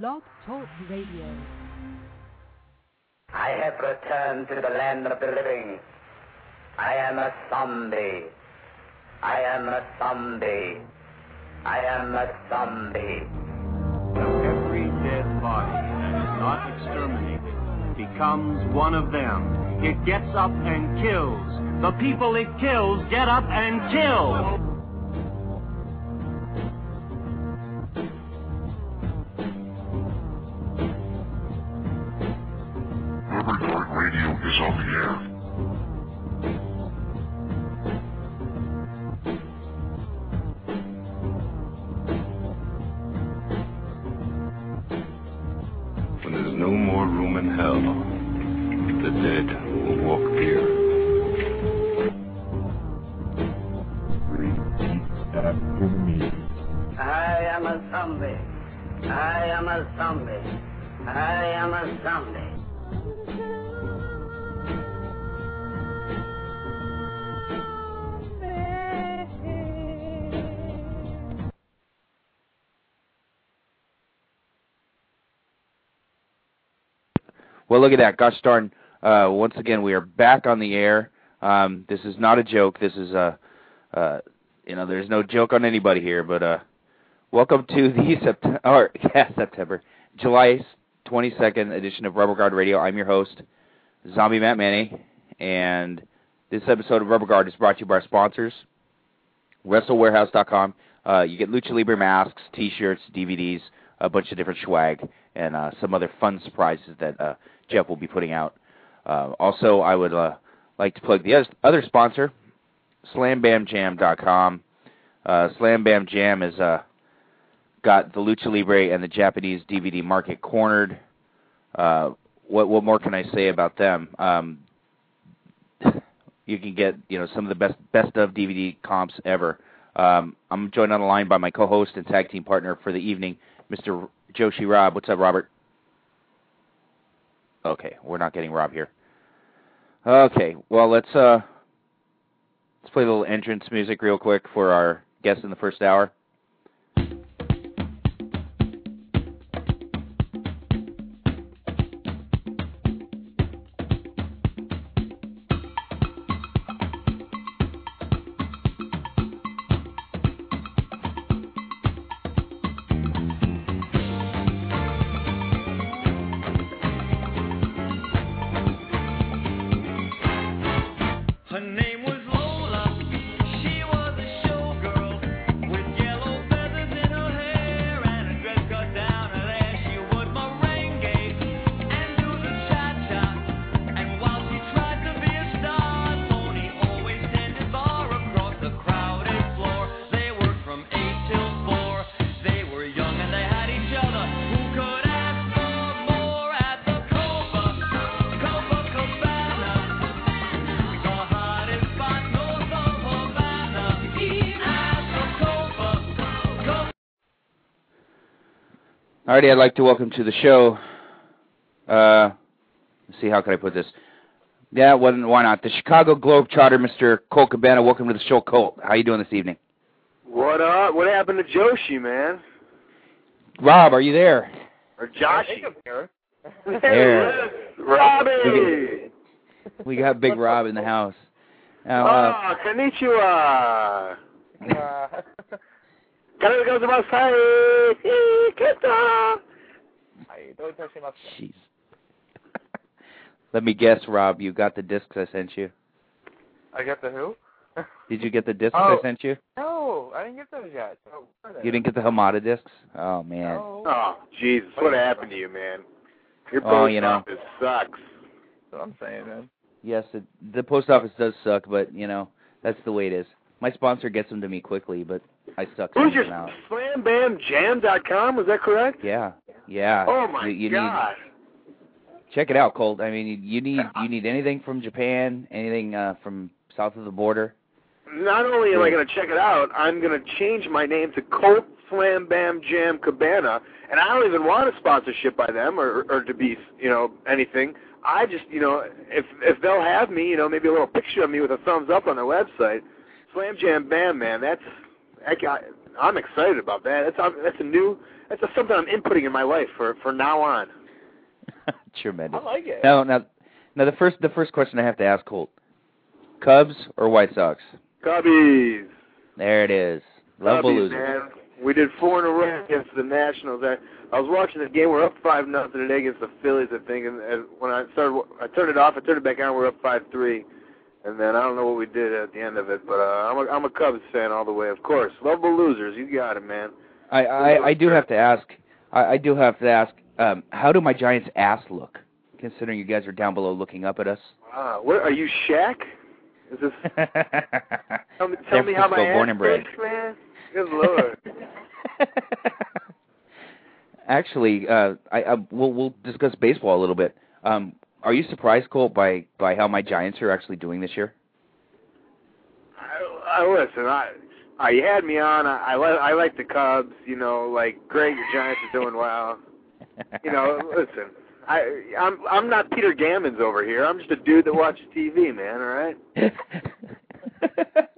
Blog Talk Radio. I have returned to the land of the living. I am a zombie. I am a zombie. I am a zombie. Every dead body that is not exterminated becomes one of them. It gets up and kills. The people it kills get up and kill. Well, look at that. Gosh darn. Uh, once again, we are back on the air. Um, this is not a joke. This is a, uh, you know, there's no joke on anybody here. But uh, welcome to the September, or yeah, September, July 22nd edition of Rubber Guard Radio. I'm your host, Zombie Matt Manny, and this episode of Rubber Guard is brought to you by our sponsors, WrestleWarehouse.com. Uh, you get Lucha Libre masks, T-shirts, DVDs, a bunch of different swag, and uh, some other fun surprises that uh, Jeff will be putting out. Uh, also, I would uh, like to plug the other sponsor, SlamBamJam.com. Uh, Slam Bam Jam has uh, got the Lucha Libre and the Japanese DVD market cornered. Uh, what what more can I say about them? Um, you can get you know some of the best best of DVD comps ever. Um, I'm joined on the line by my co-host and tag team partner for the evening, Mr. Joshi Rob. What's up, Robert? Okay, we're not getting Rob here. Okay, well let's uh let's play a little entrance music real quick for our guest in the first hour. Alrighty, I'd like to welcome to the show. Uh, let's see, how can I put this? Yeah, well, why not? The Chicago Globe Globetrotter, Mr. Colt Cabana. Welcome to the show, Colt. How you doing this evening? What up? What happened to Joshi, man? Rob, are you there? Or Joshi? There. Robbie! We got Big Rob in the house. Now, uh, Ah, konnichiwa! Kanada goes about Kenta! jeez. Let me guess, Rob. You got the discs I sent you. I got the who? Did you get the discs Oh. I sent you? No, I didn't get those yet. Oh, where are they? You didn't get the Hamada discs? Oh man. No. Oh, Jesus, what happened to you, man? Your Oh, post you know. office sucks. That's what I'm saying, man. Yes, it, the post office does suck, but you know that's the way it is. My sponsor gets them to me quickly, but I suck Who's your out. slambamjam.com? Was that correct? Yeah, yeah. Oh my you, you god. Need, check it out, Colt. I mean, you, you need you need anything from Japan, anything uh, from south of the border. Not only am I going to check it out, I'm going to change my name to Colt Slam Bam Jam Cabana, and I don't even want a sponsorship by them or or to be you know anything. I just you know if if they'll have me, you know maybe a little picture of me with a thumbs up on their website. Slam Jam Bam, man, that's guy. I'm excited about that. That's um, that's a new that's a, something I'm inputting in my life for for now on. Tremendous. I like it. Now, now, now the first the first question I have to ask Colt: Cubs or White Sox? Cubbies. There it is. Love Cubbies, loser. man. We did four in a row against the Nationals. I, I was watching the game. We're up five nothing today against the Phillies, I think. And, and when I started, I turned it off. I turned it back on. We're up five three. And then I don't know what we did at the end of it, but uh, I'm a I'm a Cubs fan all the way, of course. Lovable losers, you got it, man. I, I I do have to ask. I, I do have to ask. Um, how do my Giants' ass look? Considering you guys are down below looking up at us. Uh, what are you, Shaq? Is this? Tell me, tell me how my ass born and bred. looks, man. Good lord. Actually, uh, I, I we'll we'll discuss baseball a little bit. Um, are you surprised, Colt, by by how my Giants are actually doing this year? I, I listen. I, I you had me on. I I, li- I like the Cubs. You know, like great. Your Giants are doing well. You know, listen. I I'm I'm not Peter Gammons over here. I'm just a dude that watches TV, man. All right.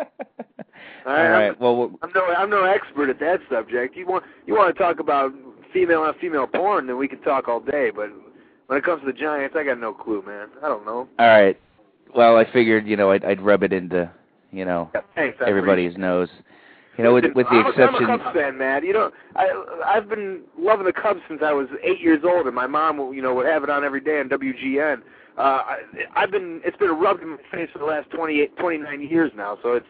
All right. I'm, Well, we'll- I'm no I'm no expert at that subject. You want you want to talk about female on female porn, then we can talk all day. But when it comes to the Giants, I got no clue, man. I don't know. all right. Well, I figured you know I'd, I'd rub it into you know Yeah, thanks. Everybody's nose. You know, with with the I'm exception. I'm a Cubs fan, man. You know, I I've been loving the Cubs since I was eight years old, and my mom, you know, would have it on every day on WGN. Uh, I, I've been it's been rubbed in my face for the last 28, 29 years now, so it's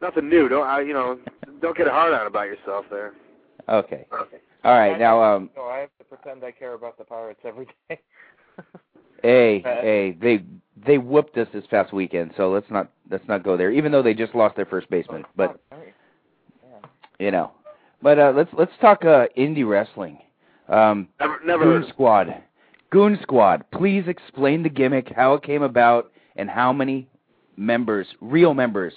nothing new. Don't I, you know, don't get hard on about yourself there. Okay. Okay. All right. Now, um, So I have to pretend I care about the Pirates every day. hey, Bad. hey, they they whooped us this past weekend, so let's not let's not go there. Even though they just lost their first baseman, but Oh. Yeah. you know. But uh, let's let's talk uh, indie wrestling. Um, Never, never. Goon. Squad. Goon Squad. Please explain the gimmick, how it came about, and how many members, real members,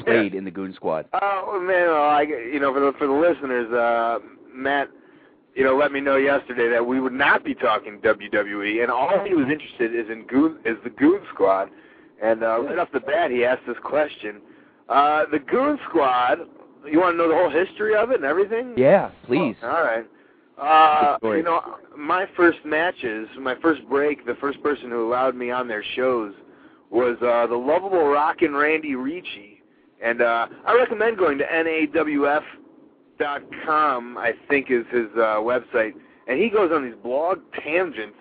played in the Goon Squad. Oh man, well, I you know for the for the listeners, uh, Matt, you know, let me know yesterday that we would not be talking WWE, and all he was interested is in Goon is the Goon Squad, and uh, right off the bat he asked this question: uh, the Goon Squad. You want to know the whole history of it and everything? Yeah, please. All right. Uh, you know, my first matches, my first break, the first person who allowed me on their shows was uh, the lovable Rockin' Randy Ricci. And uh, I recommend going to nawf.com, I think is his uh, website. And he goes on these blog tangents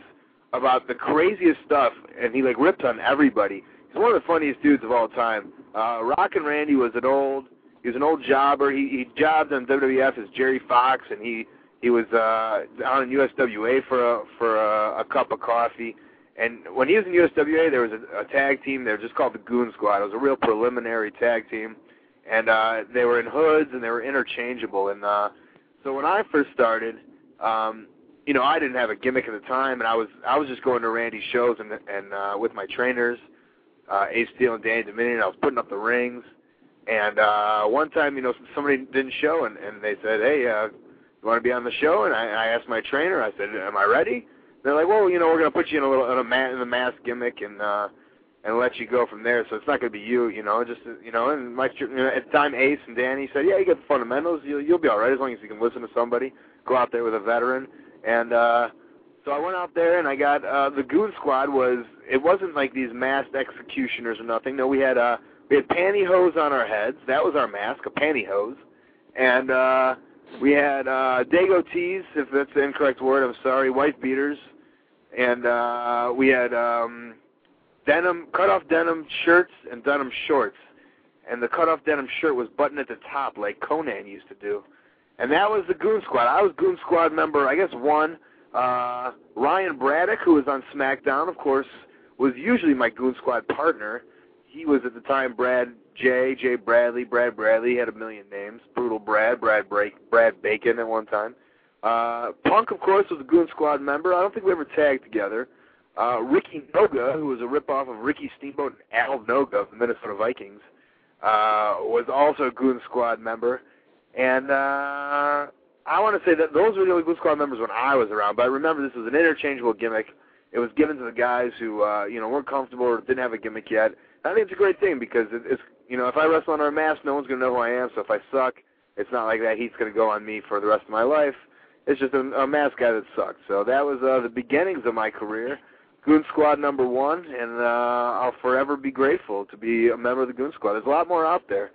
about the craziest stuff, and he like rips on everybody. He's one of the funniest dudes of all time. Uh, Rockin' Randy was an old, he was an old jobber. He he jobbed on WWF as Jerry Fox, and he he was uh, on in USWA for a for a, a cup of coffee. And when he was in USWA, there was a, a tag team. They were just called the Goon Squad. It was a real preliminary tag team, and uh, they were in hoods and they were interchangeable. And uh, so when I first started, um, you know, I didn't have a gimmick at the time, and I was I was just going to Randy's shows and and uh, with my trainers, uh, Ace Steel and Danny Dominion. I was putting up the rings, and uh, one time, you know, somebody didn't show, and and they said, hey, uh, you want to be on the show? And I, I asked my trainer. I said, am I ready? They're like, well, you know, we're gonna put you in a little in a ma- in the mask gimmick and uh and let you go from there. So it's not gonna be you, you know, just you know. And my you know, at the time, Ace and Danny said, yeah, you get the fundamentals. You'll you'll be all right as long as you can listen to somebody. Go out there with a veteran. And uh so I went out there and I got uh the Goon Squad was it wasn't like these masked executioners or nothing. No, we had uh we had pantyhose on our heads. That was our mask, a pantyhose. And uh we had uh Dago tees, if that's the incorrect word, I'm sorry, wife beaters. And uh we had um denim cut off denim shirts and denim shorts. And the cut off denim shirt was buttoned at the top like Konnan used to do. And that was the Goon Squad. I was Goon Squad member, I guess one. Uh Ryan Braddock, who was on SmackDown, of course, was usually my Goon Squad partner. He was at the time Brad J, Jay Bradley, Brad Bradley, had a million names. Brutal Brad, Brad Break, Brad Bacon at one time. Uh Punk of course was a Goon Squad member. I don't think we ever tagged together. Ricky Noga, who was a ripoff of Ricky Steamboat and Al Noga of the Minnesota Vikings, uh was also a Goon Squad member. And uh I want to say that those were the only Goon Squad members when I was around, but I remember this was an interchangeable gimmick. It was given to the guys who uh, you know weren't comfortable or didn't have a gimmick yet. I think it's a great thing because it, it's you know if I wrestle under a mask, no one's gonna know who I am. So if I suck, It's not like that heat's to go on me for the rest of my life. It's just a, a mask guy that sucks. So that was uh, the beginnings of my career. Goon Squad number one, and uh, I'll forever be grateful to be a member of the Goon Squad. There's a lot more out there.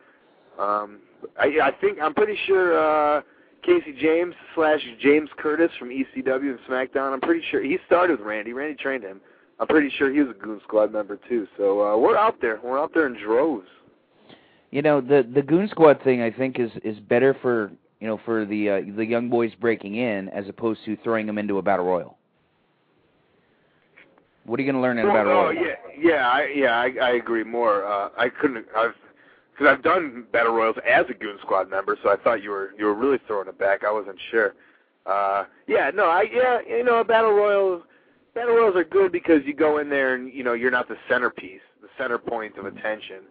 Um, I, I think I'm pretty sure uh, Casey James slash James Curtis from ECW and SmackDown. I'm pretty sure he started with Randy. Randy trained him. I'm pretty sure he was a Goon Squad member too. So uh, we're out there. We're out there in droves. You know, the the Goon Squad thing I think is is better for you know for the uh, the young boys breaking in as opposed to throwing them into a battle royal. What are you going to learn in a battle oh, royal? yeah, yeah, I, yeah, I, I agree more. Uh, I couldn't. I've because I've done battle royals as a Goon Squad member, so I thought you were you were really throwing it back. I wasn't sure. Uh, yeah, no, I yeah, you know, battle royals. Battle royals are good because you go in there and you know you're not the centerpiece, the center point of attention.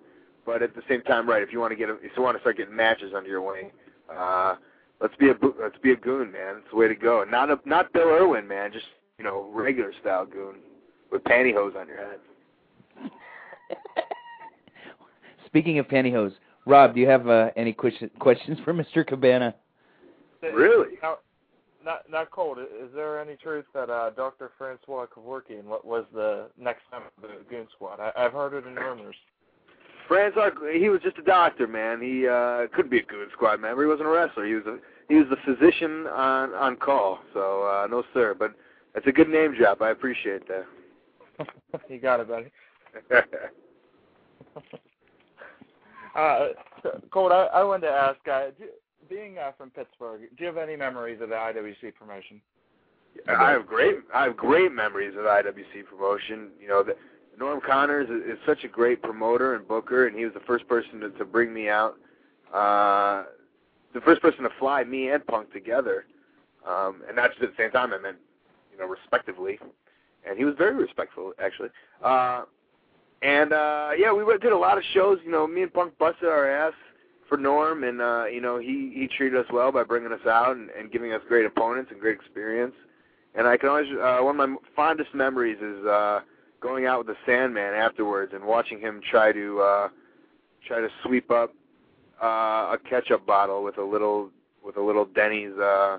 But at the same time, right? If you want to get, a, if you want to start getting matches under your wing, uh, let's be a let's be a goon, man. It's the way to go. Not a not Bill Irwin, man. Just you know regular style goon with pantyhose on your head. Speaking of pantyhose, Rob, do you have uh, any question, questions for Mr. Cabana? Really? Now, not not cold. Is there any truth that uh, Dr. Francois Kevorkian wa- was the next member of the Goon Squad? I, I've heard it in rumors. Francois, he was just a doctor, man. He uh couldn't be a Goon Squad member. He wasn't a wrestler. He was a he was the physician on on call. So uh no sir, but that's a good name drop. I appreciate that. you got it, buddy. Uh, Colt, I, I wanted to ask, uh, do, being uh, from Pittsburgh, do you have any memories of the IWC promotion? I have great I have great memories of IWC promotion. You know, the, Norm Connors is, is such a great promoter and booker, and he was the first person to, to bring me out. Uh, the first person to fly me and Punk together, um, and not just at the same time. I meant, you know, respectively. And he was very respectful, actually. Uh, and uh, yeah, we did a lot of shows. You know, me and Punk busted our ass for Norm, and uh, you know, he he treated us well by bringing us out and, and giving us great opponents and great experience. And I can always uh, one of my fondest memories is uh, going out with the Sandman afterwards and watching him try to uh, try to sweep up uh, a ketchup bottle with a little with a little Denny's uh,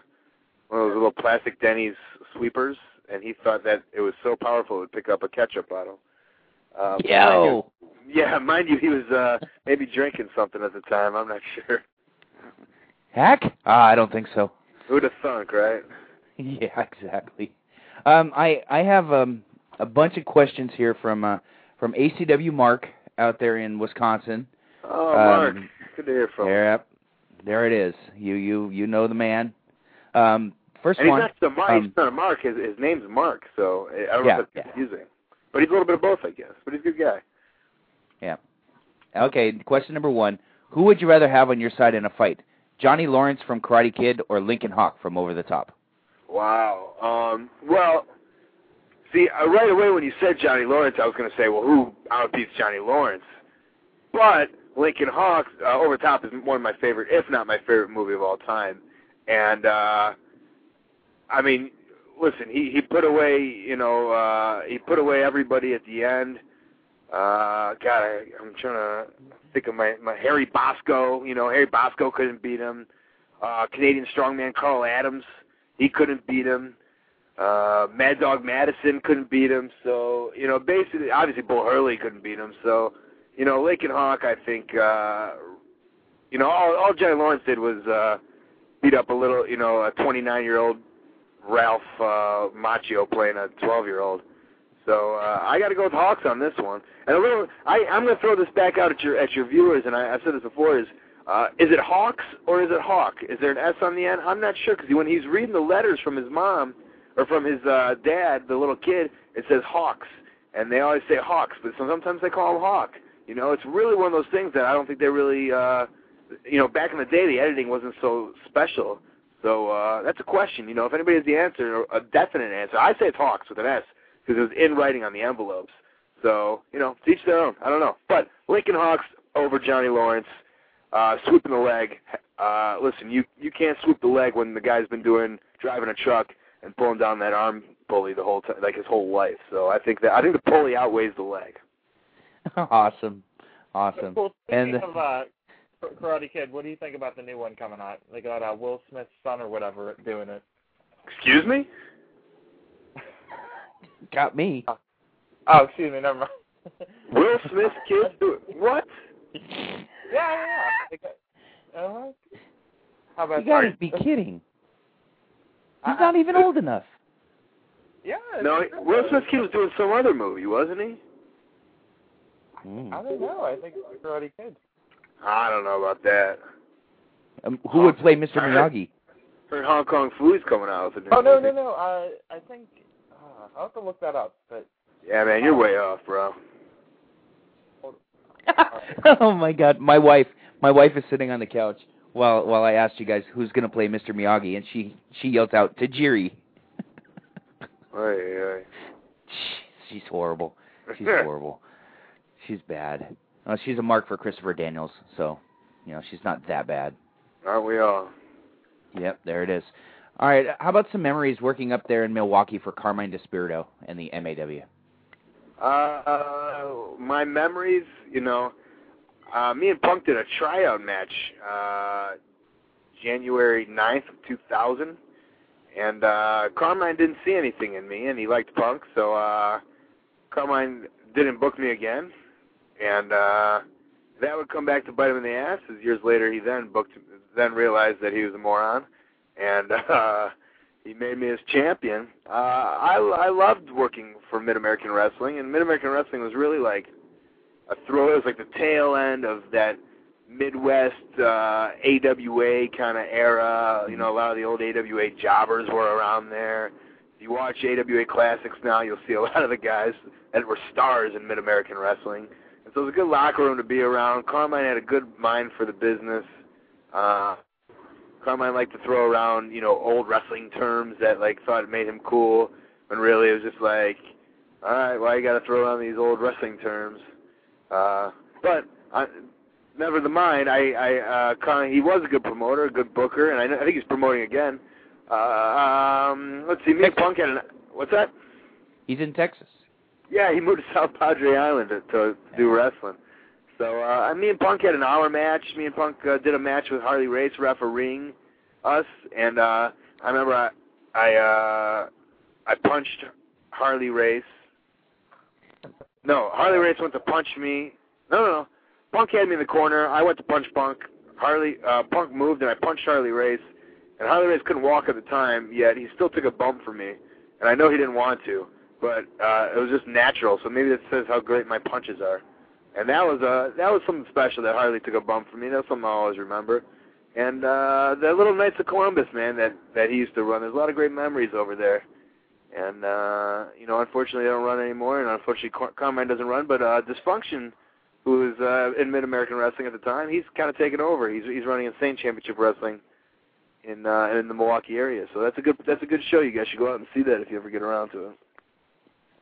one of those little plastic Denny's sweepers, and he thought that it was so powerful it would pick up a ketchup bottle. Uh, mind you- yeah, mind you, he was uh maybe drinking something at the time. I'm not sure. Heck? Ah, I don't think so. Who'd have thunk, right? Yeah, exactly. Um, I I have um, a bunch of questions here from uh, from ACW Mark out there in Wisconsin. Oh, Mark, Um, good to hear from you. There, there it is. You you you know the man. Um, first And he's not the Mark. um, he's not a Mark. His his name's Mark, so I don't Yeah, know if that's yeah. confusing. But he's a little bit of both, I guess. But he's a good guy. Yeah. Okay, question number one. Who would you rather have on your side in a fight? Johnny Lawrence from Karate Kid or Lincoln Hawk from Over the Top? Wow. Um. Well, see, uh, right away when you said Johnny Lawrence, I was going to say, well, who outbeats Johnny Lawrence? But Lincoln Hawk, uh, Over the Top, is one of my favorite, if not my favorite movie of all time. And uh, I mean, listen, he he put away, you know, uh, he put away everybody at the end. Uh, God, I, I'm trying to think of my my Harry Bosco. You know, Harry Bosco couldn't beat him. Uh, Canadian strongman Carl Adams, he couldn't beat him. Uh, Mad Dog Madison couldn't beat him. So you know, basically, obviously, Bull Hurley couldn't beat him. So you know, Lincoln Hawk, I think, uh, you know, all all Johnny Lawrence did was uh, beat up a little, you know, a 29 year old Ralph uh, Macchio playing a 12 year old. So uh, I got to go with Hawks on this one. And a little, I, I'm going to throw this back out at your at your viewers, and I, I've said this before: is uh, is it Hawks or is it Hawk? Is there an S on the end? I'm not sure because when he's reading the letters from his mom or from his uh, dad, the little kid, it says Hawks, and they always say Hawks, but sometimes they call him Hawk. You know, it's really one of those things that I don't think they really, uh, you know, back in the day the editing wasn't so special. So uh, that's a question. You know, if anybody has the answer, a definite answer, I say it's Hawks with an S because it was in writing on the envelopes. So, you know, to each their own. I don't know. But Lincoln Hawks over Johnny Lawrence, uh, swooping the leg. Uh, listen, you you can't swoop the leg when the guy's been doing driving a truck and pulling down that arm pulley the whole time, like his whole life. So I think that I think the pulley outweighs the leg. awesome, awesome. Well, speaking And- of uh, Karate Kid, what do you think about the new one coming out? They got uh, Will Smith's son or whatever doing it. Excuse me? Got me. Oh, excuse me, never mind. Will Smith's kid? do- What? Yeah, yeah, yeah. They Uh-huh. How about You gotta that? be kidding. He's I- not even old enough. Yeah. No, it's- Will Smith's kid was doing some other movie, wasn't he? Hmm. I don't know. I think it's Karate Kid. I don't know about that. Um, who would play Mr. Miyagi? Heard Hong Kong Phooey's coming out with a new Oh no, movie. no, no. Uh, I think uh, I'll have to look that up. But Yeah, man, you're way off, bro. oh my God, my wife, my wife is sitting on the couch while while I asked you guys who's gonna play Mr. Miyagi, and she she yells out Tajiri. Oy, oy. She's horrible. She's horrible. She's bad. Uh, she's a mark for Christopher Daniels, so you know she's not that bad. Aren't we all? Yep, there it is. All right, how about some memories working up there in Milwaukee for Carmine Despirito and the MAW? Uh, my memories, you know, uh, me and Punk did a tryout match, uh, January 9th of 2000. And, uh, Carmine didn't see anything in me, and he liked Punk, so, uh, Carmine didn't book me again. And, uh, that would come back to bite him in the ass, as years later he then booked, then realized that he was a moron. And, uh, he made me his champion. Uh, I I loved working for Mid American Wrestling, and Mid American Wrestling was really like a throw. It was like the tail end of that Midwest uh, AWA kind of era. You know, a lot of the old AWA jobbers were around there. If you watch AWA Classics now, you'll see a lot of the guys that were stars in Mid American Wrestling. So it was a good locker room to be around. Carmine had a good mind for the business. Uh, Carmine liked to throw around, you know, old wrestling terms that like thought it made him cool, when really it was just like, all right, why you got to throw around these old wrestling terms? Uh, but I, never the mind. I, I, uh, Con, he was a good promoter, a good booker, and I, know- I think he's promoting again. Uh, um, let's see, and Punk had an, what's that? He's in Texas. Yeah, he moved to South Padre Island to, to do wrestling. So uh, me and Punk had an hour match. Me and Punk uh, did a match with Harley Race refereeing us, and uh, I remember I I, uh, I punched Harley Race. No, Harley Race went to punch me. No, no, no. Punk had me in the corner. I went to punch Punk. Harley uh, Punk moved, and I punched Harley Race. And Harley Race couldn't walk at the time, yet he still took a bump from me. And I know he didn't want to, but uh, it was just natural. So maybe that says how great my punches are. And that was uh that was something special that Harley took a bump from me. That's something I'll always remember. And uh the little Knights of Columbus, man, that that he used to run. There's a lot of great memories over there. And uh you know, unfortunately they don't run anymore and unfortunately Car- Carmine doesn't run, but uh Dysfunction who was uh in Mid American Wrestling at the time, he's kind of taken over. He's he's running Insane Championship Wrestling in uh in the Milwaukee area. So that's a good that's a good show. You guys should go out and see that if you ever get around to it.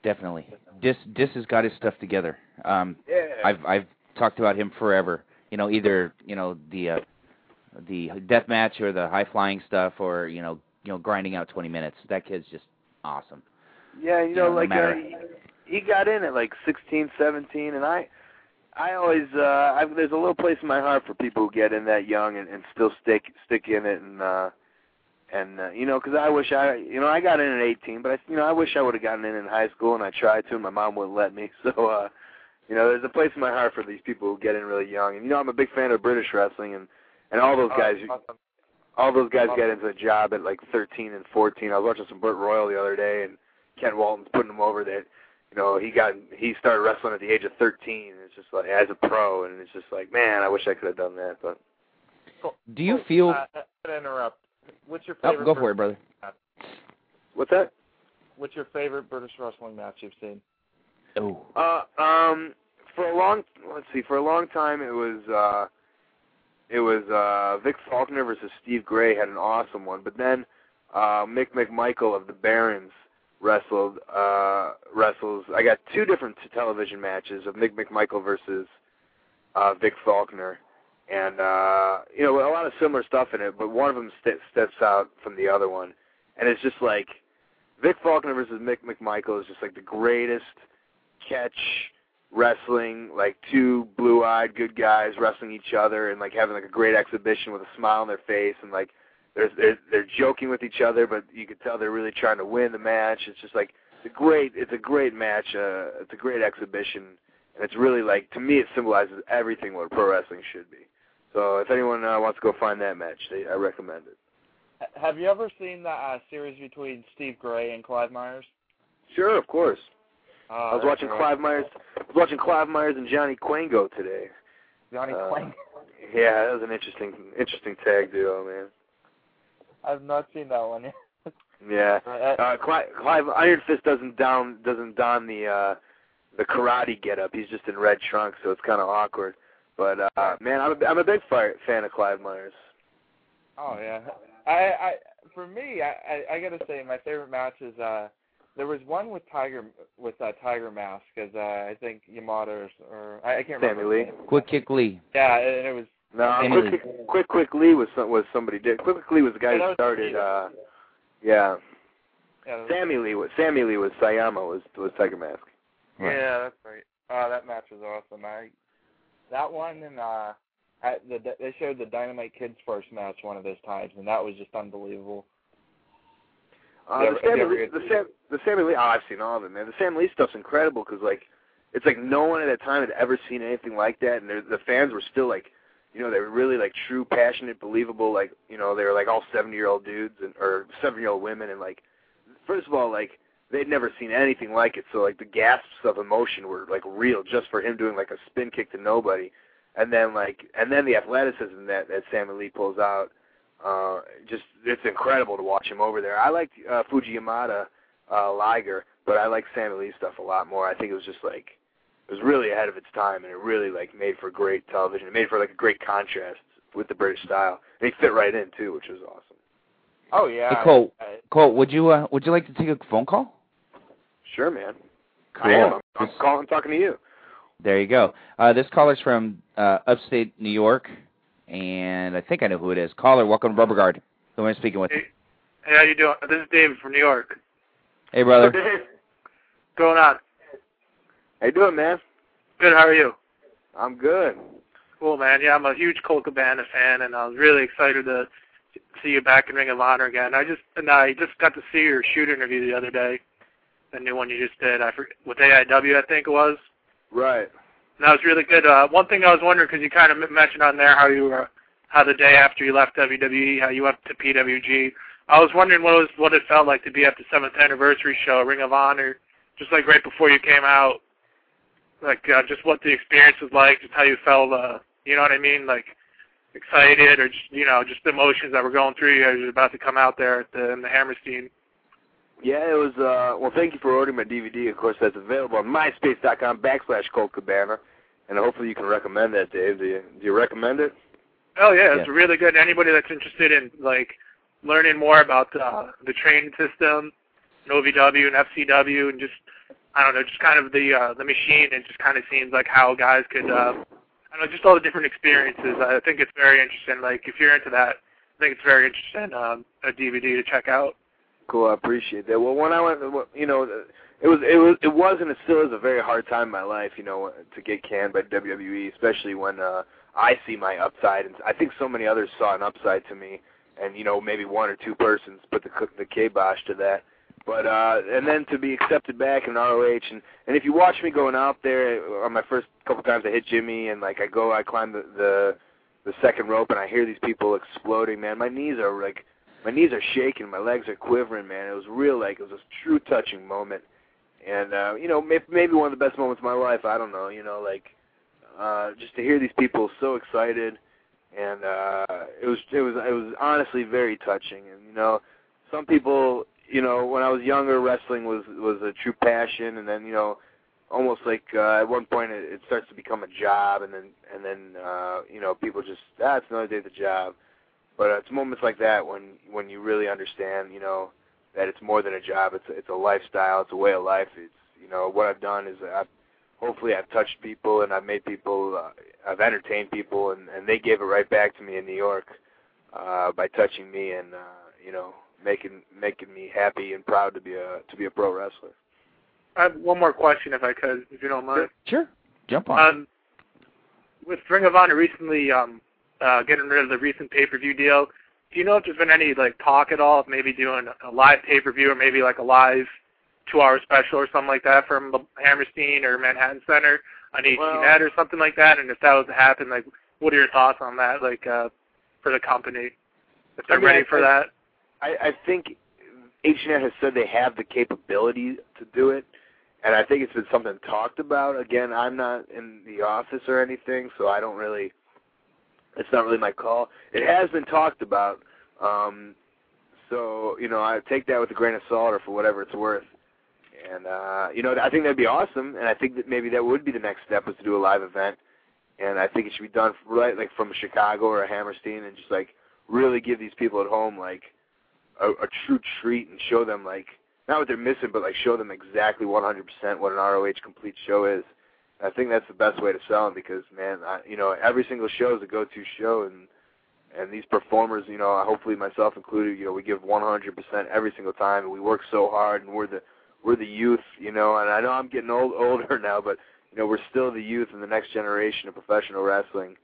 Definitely. Dis Dis has got his stuff together. Um Yeah. I've I've talked about him forever. You know, either, you know, the uh the death match or the high flying stuff or, you know, you know, grinding out 20 minutes. That kid's just awesome. Yeah, you You know, know, no like uh, he, he got in at like 16, 17, and I, I always, uh, I've, there's a little place in my heart for people who get in that young and, and still stick stick in it, and uh, and uh, you know, because I wish I, you know, I got in at 18, but I, you know, I wish I would have gotten in in high school, and I tried to, and my mom wouldn't let me. So, uh, you know, there's a place in my heart for these people who get in really young, and you know, I'm a big fan of British wrestling, and and all those Oh, guys, awesome. all those guys get into a job at like 13 and 14. I was watching some Bert Royal the other day, and Kent Walton's putting him over that. You know, he got he started wrestling at the age of 13. And it's just like as a pro, and it's just like, man, I wish I could have done that. But Do you Oh, feel Uh, uh, to interrupt. What's your favorite? Oh, go for it, British- brother. what's that? What's your favorite British wrestling match you've seen? Oh. Uh, um, for a long, let's see, for a long time it was uh, it was uh, Vic Faulkner versus Steve Grey had an awesome one, but then uh, Mick McMichael of the Barons wrestled uh, wrestles. I got two different television matches of Mick McMichael versus uh, Vic Faulkner, and uh, you know a lot of similar stuff in it, but one of them st- steps out from the other one, and it's just like Vic Faulkner versus Mick McMichael is just like the greatest catch wrestling, like two blue-eyed good guys wrestling each other and like having like a great exhibition with a smile on their face and like they're they're, they're joking with each other, but you can tell they're really trying to win the match. It's just like it's a great it's a great match. Uh, it's a great exhibition, and it's really like to me it symbolizes everything what pro wrestling should be. So if anyone uh, wants to go find that match, they, I recommend it. Have you ever seen that uh, series between Steve Grey and Clive Myers? Sure, of course. Uh, I was watching Clive Myers. I was watching Clive Myers and Johnny Kwango today. Johnny uh, Quang. Yeah, that was an interesting, interesting tag duo, man. I've not seen that one yet. Yeah, Uh, uh, Clive, Clive Iron Fist doesn't down doesn't don the uh the karate getup. He's just in red trunks, so it's kind of awkward. But uh man, I'm a, I'm a big fan of Clive Myers. Oh yeah, I I for me I I, I gotta say my favorite match is uh there was one with Tiger with uh, Tiger Mask as uh, I think Yamada or, or I, I can't Sammy remember. Sammy Lee. Quick Kick Lee. Yeah, and it was No, Sammy quick, Lee. quick, quick, quick Lee was some, was somebody did. Quick, quick Lee was the guy Yeah, who started. Uh Yeah, yeah, that was- Sammy Lee was Sammy Lee was Sayama was was Tiger Mask. Right. Yeah, that's right. Uh, that match was awesome. I that one and uh, at the they showed the Dynamite Kids first match one of those times, and that was just unbelievable. Uh, the Sammy Lee, the Sam, the Sammy Lee. Oh, I've seen all of it, man. The Sammy Lee stuff's incredible because like, it's like no one at that time had ever seen anything like that, and the fans were still like, you know, they were really like true, passionate, believable. Like, you know, they were like all seventy-year-old dudes and or seven-year-old women, and like, first of all, like they'd never seen anything like it, so like the gasps of emotion were like real just for him doing like a spin kick to nobody, and then like, and then the athleticism that that Sammy Lee pulls out uh just it's incredible to watch him over there. I liked uh Fuji Yamada uh Liger, but I like Sammy Lee stuff a lot more. I think it was just like it was really ahead of its time and it really like made for great television. It made for like a great contrast with the British style. And he fit right in too, which was awesome. Oh yeah. Hey, Cole. I, Colt, would you uh, would you like to take a phone call? Sure, man. Cool. I am. I'm, I'm This- calling talking to you. There you go. Uh, this caller's from uh, upstate New York, and I think I know who it is. Caller, welcome to Rubber Guard. Who am I speaking with? Hey, hey, how you doing? This is David from New York. Hey, brother. Dave, What's going on? how you doing, man? Good. How are you? I'm good. Cool, man. Yeah, I'm a huge Colt Cabana fan, and I was really excited to see you back in Ring of Honor again. I just and I just got to see your shoot interview the other day, the new one you just did. I forget, with AIW, I think it was. Right. And that was really good. Uh, one thing I was wondering, because you kind of mentioned on there how you were, how the day after you left WWE, how you went to PWG. I was wondering what it was what it felt like to be at the seventh anniversary show, Ring of Honor, just like right before you came out. Like uh, just what the experience was like, just how you felt. Uh, you know what I mean? Like excited, or just you know, just the emotions that were going through you as you were about to come out there at the, in the Hammerstein. Yeah, it was. uh Well, thank you for ordering my DVD. Of course, that's available on MySpace.com backslash Colt Cabana, and hopefully you can recommend that, Dave. Do you, do you recommend it? Oh yeah, it's Yeah. really good. Anybody that's interested in like learning more about uh, the training system, and OVW and FCW, and just I don't know, just kind of the uh, the machine. It just kind of seems like how guys could, uh, I don't know, just all the different experiences. I think it's very interesting. Like if you're into that, I think it's very interesting. Um, a DVD to check out. Cool, I appreciate that. Well, when I went, you know, it was it was it was and it still is a very hard time in my life, you know, to get canned by WWE, especially when uh I see my upside, and I think so many others saw an upside to me, and you know, maybe one or two persons put the the kibosh to that. But uh and then to be accepted back in ROH, and and if you watch me going out there on my first couple times, I hit Jimmy, and like I go, I climb the the the second rope, and I hear these people exploding. Man, my knees are like my knees are shaking, my legs are quivering, man. It was real, like it was a true touching moment, and uh, you know, maybe, maybe one of the best moments of my life. I don't know, you know, like uh, just to hear these people so excited, and uh, it was it was it was honestly very touching. And you know, some people, you know, when I was younger, wrestling was was a true passion, and then you know, almost like uh, at one point it, it starts to become a job, and then and then uh, you know, people just ah, it's another day at the job. But uh, it's moments like that when when you really understand, you know, that it's more than a job. It's a, it's a lifestyle. It's a way of life. It's you know what I've done is I've hopefully I've touched people and I've made people uh, I've entertained people and and they gave it right back to me in New York uh, by touching me and uh, you know making making me happy and proud to be a to be a pro wrestler. I have one more question, if I could, if you don't mind. Sure. Jump on. Um, with Ring of Honor recently um, uh, getting rid of the recent pay-per-view deal, do you know if there's been any like talk at all of maybe doing a live pay-per-view or maybe like a live two-hour special or something like that from Hammerstein or Manhattan Center on Well- or something like that? And if that was to happen, like, what are your thoughts on that? Like, uh, for the company, if they're I mean, ready I- for I- that. I, I think HDNet has said they have the capability to do it, and I think it's been something talked about. Again, I'm not in the office or anything, so I don't really. It's not really my call. It has been talked about, um, so you know I take that with a grain of salt or for whatever it's worth. And uh, you know I think that'd be awesome, and I think that maybe that would be the next step is to do a live event. And I think it should be done right like from Chicago or Hammerstein, and just like really give these people at home like a, a true treat and show them like not what they're missing, but like show them exactly 100% what an ROH complete show is. I think that's the best way to sell them because man, I, you know, every single show is a go-to show, and and these performers, you know, hopefully myself included, you know, we give 100% every single time, and we work so hard, and we're the we're the youth, you know, and I know I'm getting old older now, but you know, we're still the youth and the next generation of professional wrestling,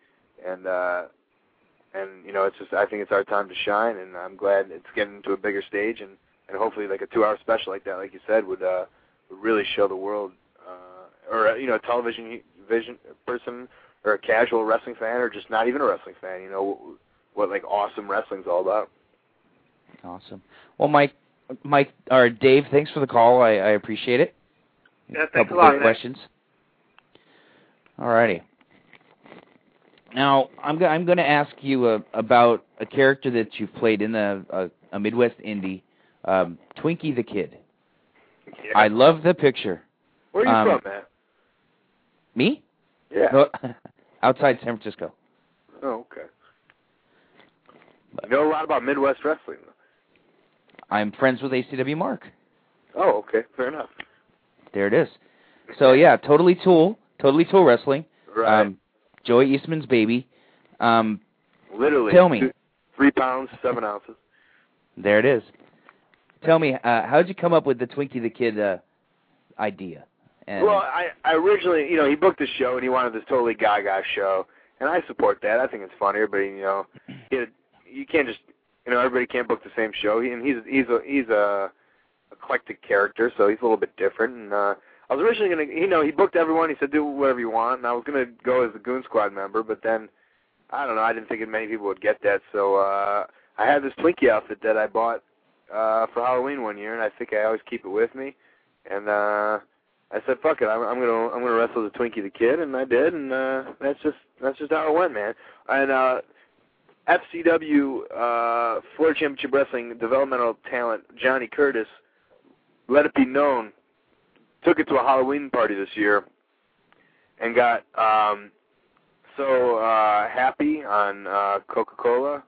and uh and you know it's just I think it's our time to shine, and I'm glad it's getting to a bigger stage, and and hopefully like a two-hour special like that, like you said, would uh would really show the world, or uh, you know, a television vision person or a casual wrestling fan, or just not even a wrestling fan, you know, what like awesome wrestling's all about. Awesome. Well, Mike, Mike or Dave, thanks for the call. I, I appreciate it. Yeah, thanks couple a lot, quick Nick. questions. Alrighty. Now I'm go- I'm going to ask you uh, about a character that you've played in a, a, a Midwest indie, um, Twinkie the Kid. Yeah. I love the picture. Where are you um, from, man? Me? Yeah. No, outside San Francisco. Oh, okay. You know a lot about Midwest wrestling. I'm friends with ACW Mark. Oh, okay, fair enough. There it is. So yeah, totally Tool, totally Tool Wrestling. Right. Um, Joey Eastman's baby. Um, Literally. tell me. two- Three pounds, seven ounces. there it is. Tell me, uh, how did you come up with the Twinkie the Kid uh, idea? And Well, I, I originally, you know, he booked the show and he wanted this totally Gaga show, and I support that. I think it's fun. Everybody, you know, he, you can't just, you know, everybody can't book the same show. He, and he's he's a he's a eclectic character, so he's a little bit different. And uh, I was originally gonna, you know, he booked everyone. He said do whatever you want, and I was gonna go as a Goon Squad member, but then I don't know. I didn't think many people would get that, so uh, I had this Twinkie outfit that I bought uh, for Halloween one year, and I think I always keep it with me. And uh, I said, "Fuck it, I'm, I'm gonna I'm gonna wrestle the Twinkie the Kid," and I did, and uh, that's just that's just how it went, man. And uh, FCW uh, Florida Championship Wrestling developmental talent Johnny Curtis, let it be known, took it to a Halloween party this year, and got um, so uh, happy on uh, Coca-Cola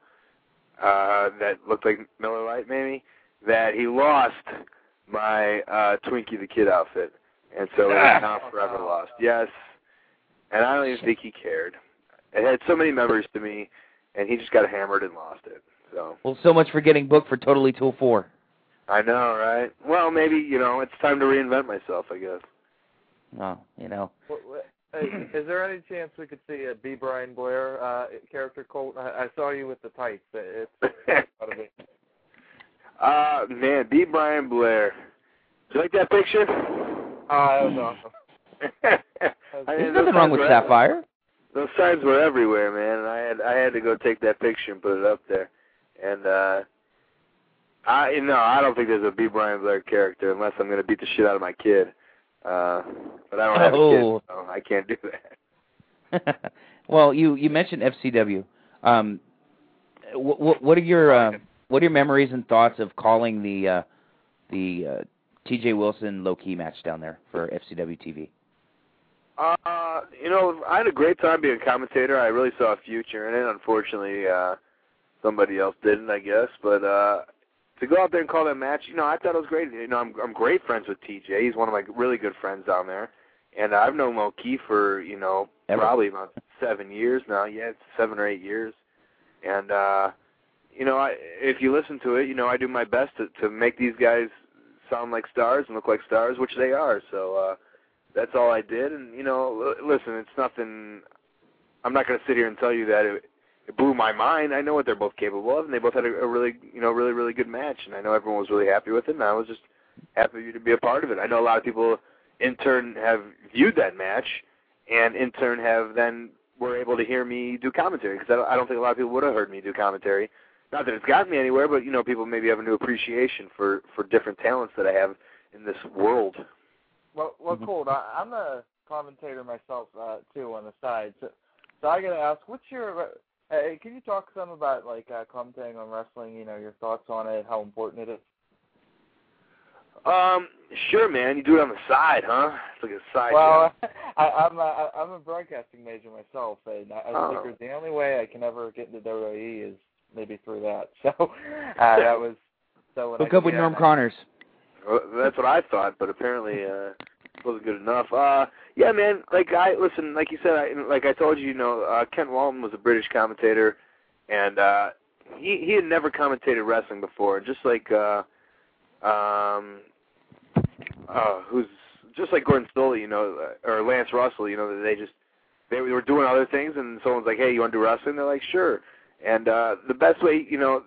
uh, that looked like Miller Lite maybe that he lost my uh, Twinkie the Kid outfit, and so it is now forever lost. Yes, and I don't even think he cared. It had so many memories to me, and he just got hammered and lost it. So well, so much for getting booked for Totally Tool Four. I know, right? Well, maybe you know it's time to reinvent myself. I guess. Oh, you know. What, what, is there any chance we could see a B. Brian Blair uh, character, Colt? I, I saw you with the tights. It's out of it. uh man, B. Brian Blair. Do you like that picture? Uh, that was awesome. There's those nothing wrong with were Sapphire. Those signs were everywhere, man, and I had I had to go take that picture and put it up there. And uh I you know, I don't think there's a B. Brian Blair character unless I'm gonna beat the shit out of my kid. Uh but I don't have a Oh. kid, so I can't do that. well, you you mentioned FCW. Um, what what are your uh, what are your memories and thoughts of calling the uh, the uh, T.J. Wilson Low Ki match down there for FCW TV? Uh, you know, I had a great time being a commentator. I really saw a future in it. Unfortunately, uh somebody else didn't, I guess. But uh to go out there and call that match, you know, I thought it was great. You know, I'm I'm great friends with TJ. He's one of my really good friends down there. And I've known Low Ki for, you know, Ever? probably about seven years now. Yeah, it's seven or eight years. And uh you know, I if you listen to it, you know, I do my best to to make these guys sound like stars and look like stars, which they are. So uh that's all I did. And you know, l- listen, it's nothing. I'm not going to sit here and tell you that it, it blew my mind. I know what they're both capable of, and they both had a, a really, you know, really, really good match. And I know everyone was really happy with it, and I was just happy to be a part of it. I know a lot of people in turn have viewed that match, and in turn have then were able to hear me do commentary because I I don't think a lot of people would have heard me do commentary. Not that it's gotten me anywhere, but you know, people maybe have a new appreciation for for different talents that I have in this world. Well, well, cool. I, I'm a commentator myself uh, too on the side. So, so I gotta ask, what's your? Uh, hey, can you talk some about like uh, commentating on wrestling? You know, your thoughts on it, how important it is. Um, sure, man. You do it on the side, huh? It's like a side. Well, job. I, I'm a, I'm a broadcasting major myself, and I, I Oh. figured the only way I can ever get into WWE is maybe through that. So uh, that was so. When Hook I up with did Norm Connors. That's what I thought, but apparently uh wasn't good enough. Uh yeah, man, like I listen, like you said, I, like I told you, you know, uh Kent Walton was a British commentator and uh he he had never commentated wrestling before, just like uh um uh who's just like Gordon Solie, you know, uh, or Lance Russell, you know, they just they were doing other things and someone's like, "Hey, you want to do wrestling?" They're like, "Sure." And uh the best way, you know,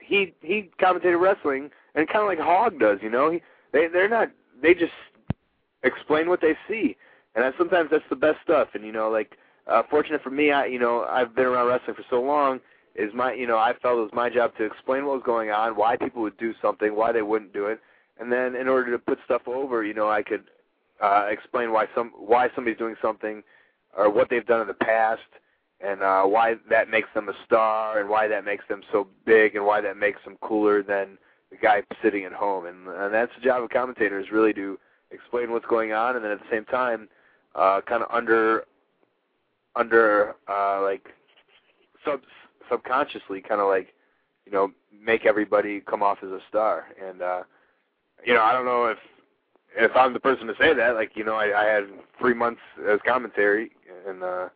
he he commentated wrestling and kind of like Hog does, you know. He they they're not they just explain what they see, and I, sometimes that's the best stuff. And you know, like uh, fortunate for me, I you know I've been around wrestling for so long. Is my you know I felt it was my job to explain what was going on, why people would do something, why they wouldn't do it, and then in order to put stuff over, you know, I could uh, explain why some why somebody's doing something, or what they've done in the past, and uh, why that makes them a star, and why that makes them so big, and why that makes them cooler than the guy sitting at home. And, and that's the job of commentators, really to explain what's going on, and then at the same time, uh, kind of under, under uh, like sub subconsciously, kind of like, you know, make everybody come off as a star. And uh, you know, I don't know if if I'm the person to say that. Like, you know, I, I had three months as commentary, and uh,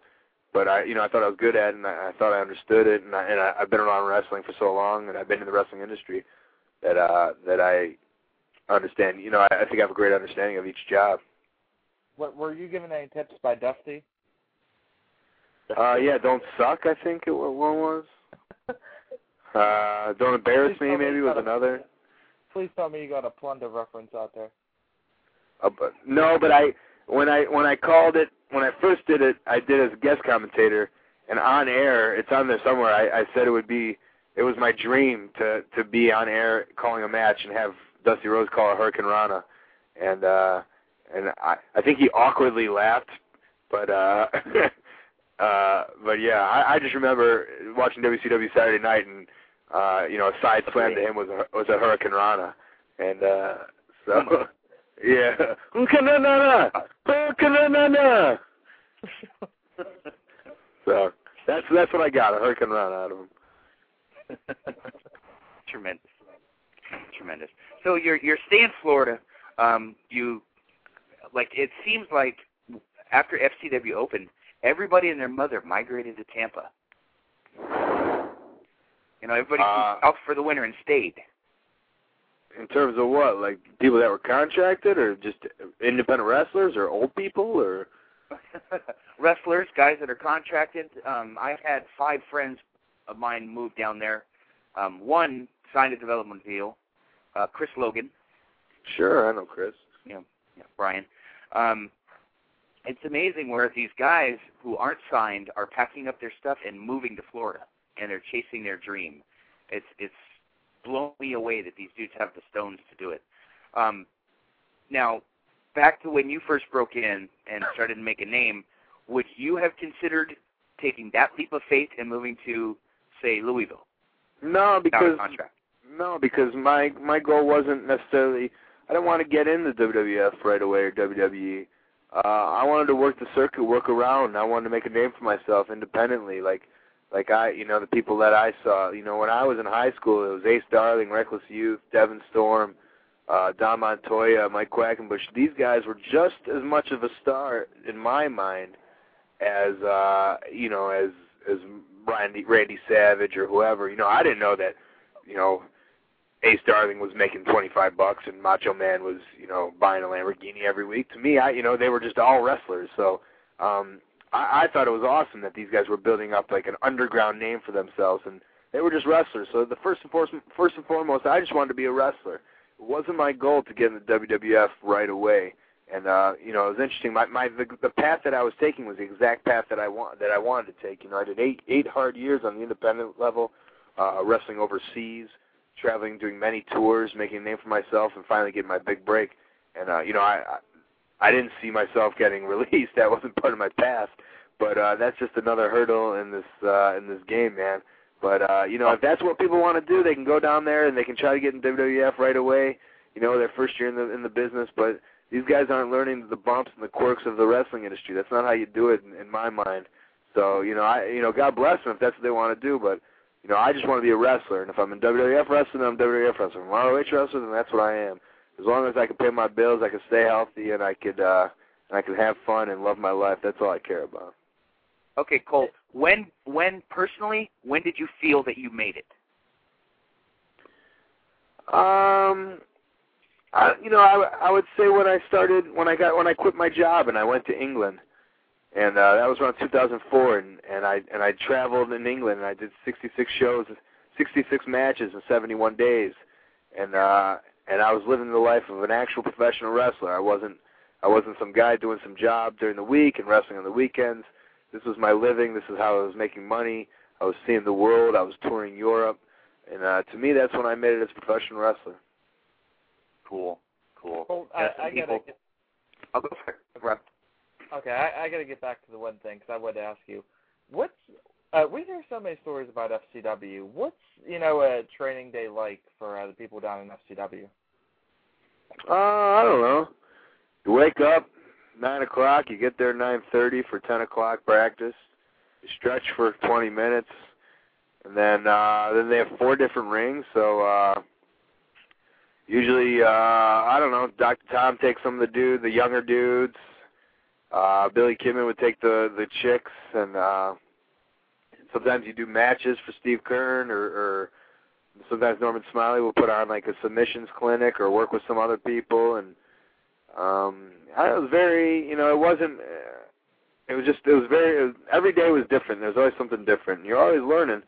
but I, you know, I thought I was good at it, and I, I thought I understood it, and, I, and I, I've been around wrestling for so long, and I've been in the wrestling industry that uh, that I understand. You know, I, I think I have a great understanding of each job. What were you given any tips by Dusty? Uh, yeah, don't suck. I think it one was. Uh, don't embarrass Please me. Maybe was not a- another. Please tell me you got a plunder reference out there. Uh, but, no, but I when I when I called it when I first did it, I did as a guest commentator, and on air, it's on there somewhere. I, I said it would be it was my dream to to be on air calling a match and have Dusty Rhodes call a Hurricane Rana, and uh, and I I think he awkwardly laughed, but uh, uh, but yeah, I, I just remember watching WCW Saturday Night and uh, you know a side slam to him was a was a Hurricane Rana, and uh, so. Yeah. Hurricanrana! Hurricanrana! so that's that's what I got, a hurricane run out of him. Tremendous. Tremendous. So you're you're staying in Florida. Um, you like it seems like after FCW opened, everybody and their mother migrated to Tampa. You know, everybody Uh, out for the winter and stayed. In terms of what, like people that were contracted, or just independent wrestlers, or old people, or Wrestlers, guys that are contracted. Um, I've had five friends of mine move down there. Um, one signed a development deal. Uh, Chris Logan. sure, I know Chris. yeah, yeah, Brian. Um, it's amazing where these guys who aren't signed are packing up their stuff and moving to Florida, and they're chasing their dream. It's it's blown me away that these dudes have the stones to do it. Um, now, back to when you first broke in and started to make a name, would you have considered taking that leap of faith and moving to, say, Louisville? No, because no, because my my goal wasn't necessarily. I didn't want to get into WWF right away or WWE. Uh, I wanted to work the circuit, work around. I wanted to make a name for myself independently, like like I, you know, the people that I saw. You know, when I was in high school, it was Ace Darling, Reckless Youth, Devon Storm, uh, Don Montoya, Mike Quackenbush. These guys were just as much of a star in my mind as uh, you know, as as Randy Randy Savage or whoever. You know, I didn't know that. You know, Ace Darling was making 25 bucks and Macho Man was, you know, buying a Lamborghini every week. To me, I, you know, they were just all wrestlers. So, um, I, I thought it was awesome that these guys were building up like an underground name for themselves, and they were just wrestlers. So the first and foremost, first and foremost, I just wanted to be a wrestler. It wasn't my goal to get in the WWF right away. And uh, you know, it was interesting. My my the, the path that I was taking was the exact path that I want that I wanted to take. You know, I did eight eight hard years on the independent level, uh, wrestling overseas, traveling, doing many tours, making a name for myself, and finally getting my big break. And uh, you know, I I didn't see myself getting released. That wasn't part of my past. But uh, that's just another hurdle in this uh, in this game, man. But uh, you know, if that's what people want to do, they can go down there and they can try to get in WWF right away. You know, their first year in the in the business, but these guys aren't learning the bumps and the quirks of the wrestling industry. That's not how you do it, in, in my mind. So you know, I you know, God bless them if that's what they want to do. But you know, I just want to be a wrestler, and if I'm in WWF wrestling, I'm WWF wrestler. If I'm ROH wrestler, then that's what I am. As long as I can pay my bills, I can stay healthy, and I could uh, and I can have fun and love my life. That's all I care about. Okay, Cole. When when personally, when did you feel that you made it? Um, I, you know, I, I would say when I started, when I got, when I quit my job and I went to England, and uh, that was around 2004, and and I and I traveled in England and I did 66 shows, 66 matches in 71 days, and uh, and I was living the life of an actual professional wrestler. I wasn't, I wasn't some guy doing some job during the week and wrestling on the weekends. This was my living. This is how I was making money. I was seeing the world. I was touring Europe, and uh, to me, that's when I made it as a professional wrestler. Cool, cool. Well, I, I gotta. Get... I'll go for it. Okay, I, I gotta get back to the one thing because I wanted to ask you, what's uh, we hear so many stories about FCW. What's you know a training day like for uh, the people down in FCW? Uh, I don't know. You wake up nine o'clock. You get there nine thirty for ten o'clock practice. You stretch for twenty minutes, and then uh, then they have four different rings. So uh, usually, uh, I don't know. Doctor Tom takes some of the dudes, the younger dudes. Uh, Billy Kidman would take the the chicks, and uh, sometimes you do matches for Steve Keirn, or, or sometimes Norman Smiley will put on like a submissions clinic or work with some other people, and um, I was very, you know, it wasn't. Uh, it was just, it was very. It was, every day was different. There's always something different. You're always learning.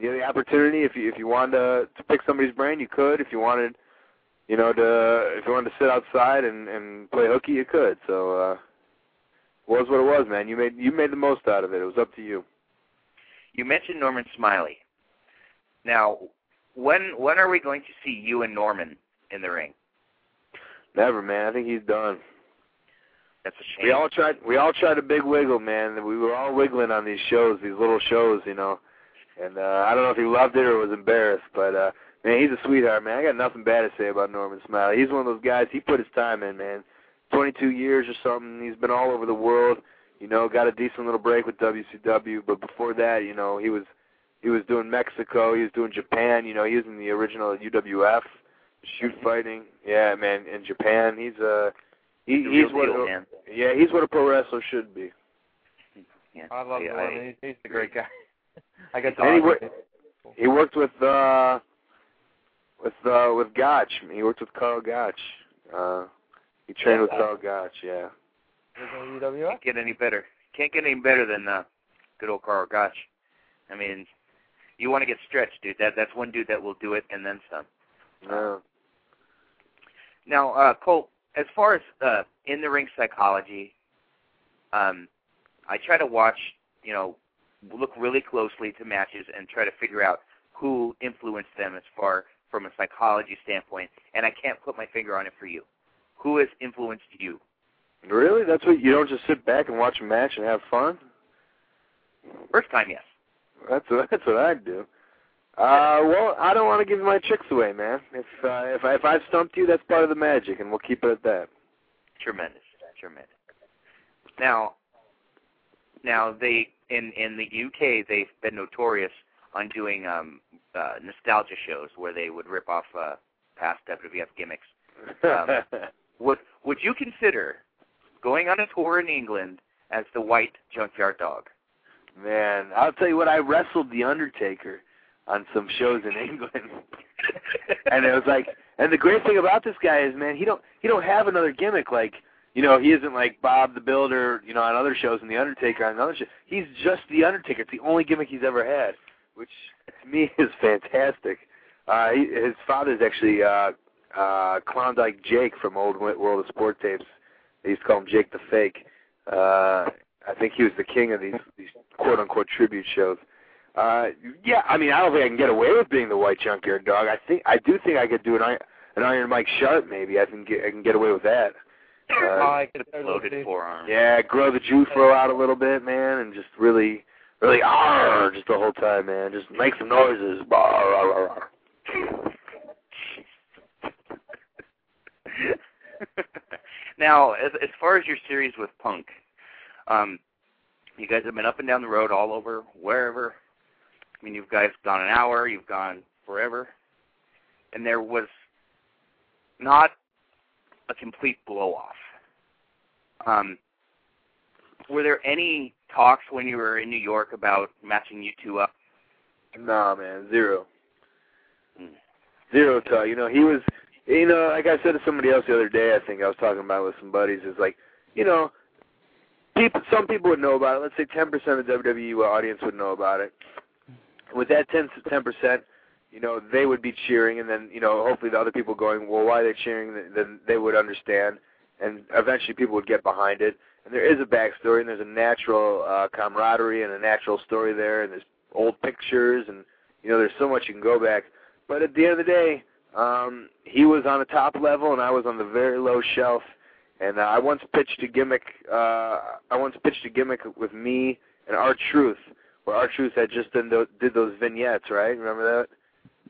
You had the opportunity if you if you wanted to, to pick somebody's brain, you could. If you wanted, you know, to if you wanted to sit outside and and play hooky, you could. So uh, was what it was, man. You made you made the most out of it. It was up to you. You mentioned Norman Smiley. Now, when when are we going to see you and Norman in the ring? Never, man. I think he's done. That's a shame. We all tried. We all tried a big wiggle, man. We were all wiggling on these shows, these little shows, you know. And uh, I don't know if he loved it or was embarrassed, but uh, man, he's a sweetheart, man. I got nothing bad to say about Norman Smiley. He's one of those guys. He put his time in, man. 22 years or something. He's been all over the world. You know, got a decent little break with WCW, but before that, you know, he was he was doing Mexico. He was doing Japan. You know, he was in the original UWF shoot fighting. Yeah, man, in Japan, he's uh he, The he's what deal, a, man. yeah he's what a pro wrestler should be. Yeah. I love Yeah, Norman. I- He's, he's a great guy. I got to he talk wor- He worked with uh with uh with Gotch. He worked with Karl Gotch. Uh he trained with Karl Gotch, yeah. He's in UWF. Can't get any better. Can't get any better than uh, good old Karl Gotch. I mean, you want to get stretched, dude. That that's one dude that will do it and then some. Yeah. Now, uh, Cole, as far as uh, in the ring psychology, um, I try to watch, you know, look really closely to matches and try to figure out who influenced them as far from a psychology standpoint. And I can't put my finger on it for you. Who has influenced you? Really? That's what you don't just sit back and watch a match and have fun? First time, yes. That's what that's what I'd do. Uh well, I don't want to give my tricks away, man. If uh, if I if I've stumped you, that's part of the magic and we'll keep it at that. Tremendous, tremendous. Now, now they in in the UK they've been notorious on doing um uh nostalgia shows where they would rip off uh past WWF gimmicks. Um, Would would you consider going on a tour in England as the White Junkyard Dog? Man, I'll tell you what. I wrestled the Undertaker on some shows in England. and it was like, and the great thing about this guy is, man, he don't he don't have another gimmick like. You know, he isn't like Bob the Builder, you know, on other shows and The Undertaker on another show. He's just The Undertaker. It's the only gimmick he's ever had, which to me is fantastic. Uh, he, his father's actually uh, uh, Klondike Jake from old Wo- World of Sport tapes. They used to call him Jake the Fake. Uh, I think he was the king of these these quote unquote tribute shows. Uh, yeah, I mean, I don't think I can get away with being the white junkyard dog. I think I do think I could do an Iron, an Iron Mike Sharpe. Maybe I can get I can get away with that. Uh, I could totally Loaded see- forearm. yeah, grow the Jewfro out a little bit, man, and just really, really, ah, just the whole time, man. Just make some noises. Bah, rah, rah, rah. now, as as far as your series with Punk, um, you guys have been up and down the road all over, wherever. I mean, you've guys gone an hour, you've gone forever, and there was not a complete blow off. Um, were there any talks when you were in New York about matching you two up? Nah, man, zero. Hmm. Zero talk. You know, he was, you know, like I said to somebody else the other day, I think I was talking about with some buddies, is like, you know, people, some people would know about it. Let's say 10% of the WWE audience would know about it. With that 10 percent, you know, they would be cheering, and then, you know, hopefully the other people going, well, why are they cheering? Then they would understand, and eventually people would get behind it. And there is a backstory, and there's a natural uh, camaraderie and a natural story there, and there's old pictures, and you know, there's so much you can go back. But at the end of the day, um, he was on the top level, and I was on the very low shelf. And uh, I once pitched a gimmick. Uh, I once pitched a gimmick with me and our Truth, where R-Truth had just done those, did those vignettes, right? Remember that?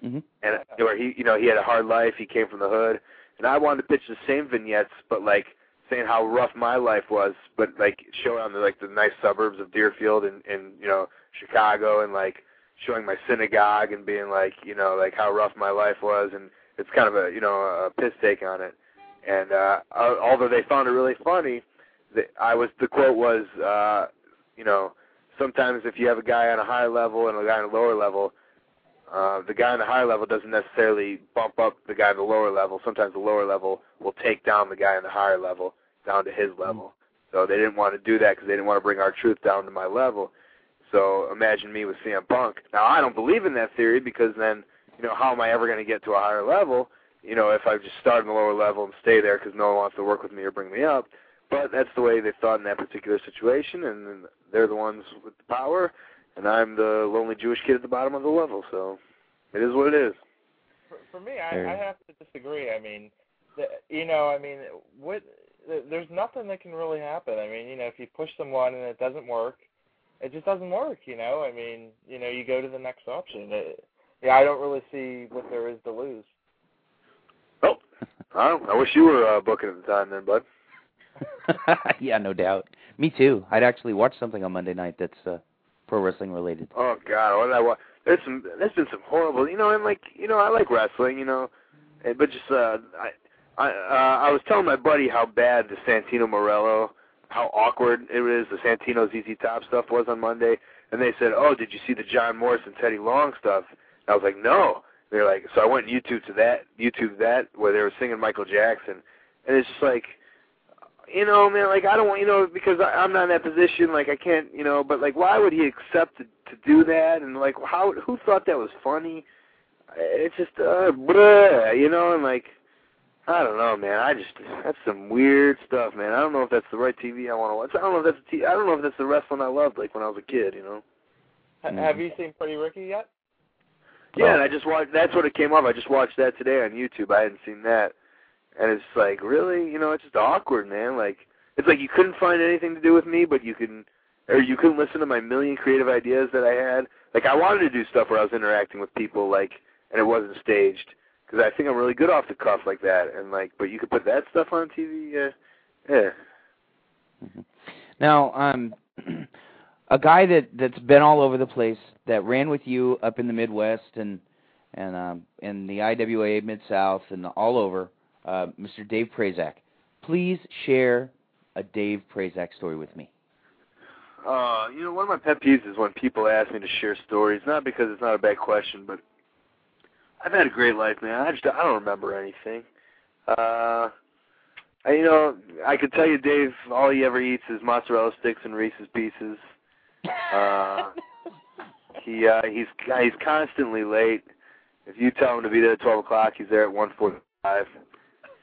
hmm and where he you know he had a hard life he came from the hood and i wanted to pitch the same vignettes but like saying how rough my life was but like showing on the like the nice suburbs of deerfield and and you know chicago and like showing my synagogue and being like you know like how rough my life was and it's kind of a you know a piss take on it and uh although they found it really funny the, i was the quote was uh you know sometimes if you have a guy on a high level and a guy on a lower level uh, the guy on the higher level doesn't necessarily bump up the guy on the lower level. Sometimes the lower level will take down the guy on the higher level down to his level. So they didn't want to do that because they didn't want to bring R-Truth down to my level. So imagine me with CM Punk. Now I don't believe in that theory because then, you know, how am I ever going to get to a higher level? You know, if I just start on the lower level and stay there because no one wants to work with me or bring me up. But that's the way they thought in that particular situation, and they're the ones with the power, and I'm the lonely Jewish kid at the bottom of the level. So it is what it is. For, for me, I, I have to disagree. I mean, the, you know, I mean, what? There's nothing that can really happen. I mean, you know, if you push someone and it doesn't work, it just doesn't work. You know, I mean, you know, you go to the next option. It, yeah, I don't really see what there is to lose. I, I wish you were uh, booking at the time then, bud. yeah, no doubt. Me too. I'd actually watch something on Monday night that's uh, pro wrestling related. Oh God, what did I watch? There's some. There's been some horrible. You know, and like you know, I like wrestling. You know, eh, but just uh, I I uh, I was telling my buddy how bad the Santino Marella, how awkward it is. The Santino ZZ Top stuff was on Monday, and they said, "Oh, did you see the John Morris and Teddy Long stuff?" And I was like, "No." They're like, so I went and YouTube to that, YouTube that where they were singing Michael Jackson, and it's just like, you know, man, like I don't want, you know, because I, I'm not in that position. Like I can't, you know, but like, why would he accept to, to do that? And like, how? Who thought that was funny? It's just, uh, bruh, you know, and like, I don't know, man. I just that's some weird stuff, man. I don't know if that's the right TV I want to watch. I don't know if that's the t- I don't know if that's the wrestling I loved, like when I was a kid, you know. Ha Mhm. Have you seen Pretty Ricky yet? Yeah, and I just watched. That's what it came up. I just watched that today on YouTube. I hadn't seen that, and it's like really, you know, it's just awkward, man. Like it's like you couldn't find anything to do with me, but you can, or you couldn't listen to my million creative ideas that I had. Like I wanted to do stuff where I was interacting with people, like, and it wasn't staged, because I think I'm really good off the cuff like that. And like, but you could put that stuff on TV, yeah, yeah. Mhm. Now, um, a guy that that's been all over the place that ran with you up in the Midwest and and um, in the IWA Mid South and all over, uh, Mr. Dave Prazak. Please share a Dave Prazak story with me. Uh, you know, one of my pet peeves is when people ask me to share stories, not because it's not a bad question, but I've had a great life, man. I just I don't remember anything. Uh, I, you know, I could tell you, Dave, all he ever eats is mozzarella sticks and Reese's Pieces. Uh, he uh, he's he's constantly late. If you tell him to be there at twelve o'clock, he's there at one forty-five,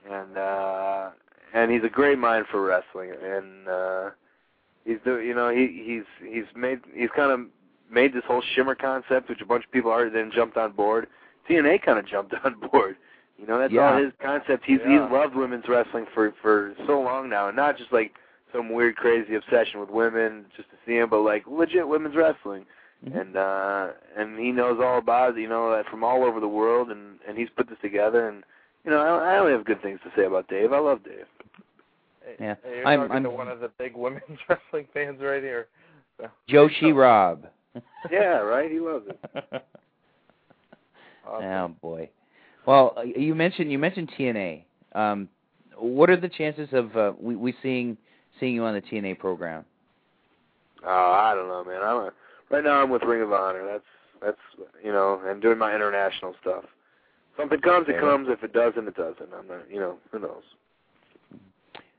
and uh, and he's a great mind for wrestling. And uh, he's the you know he he's he's made he's kind of made this whole shimmer concept, which a bunch of people already then jumped on board. TNA kind of jumped on board. You know, that's Yeah. all his concept. He's Yeah. he's loved women's wrestling for for so long now, and not just like some weird crazy obsession with women just to see him, but like legit women's wrestling. Mhm. And uh and he knows all about it, you know, that from all over the world and and he's put this together and you know, I, I only have good things to say about Dave. I love Dave. Yeah. Hey, you're I'm- talking I'm- one of the big women's wrestling fans right here. So. Joshi Rob. Yeah, right? He loves it. Awesome. Oh boy. Well, uh, you mentioned you mentioned TNA. Um, what are the chances of uh, we we seeing seeing you on the TNA program? Oh, I don't know, man. I'm a, right now I'm with Ring of Honor. That's that's you know, and doing my international stuff. Something comes, it comes. If it doesn't, it doesn't. I'm not, you know, who knows.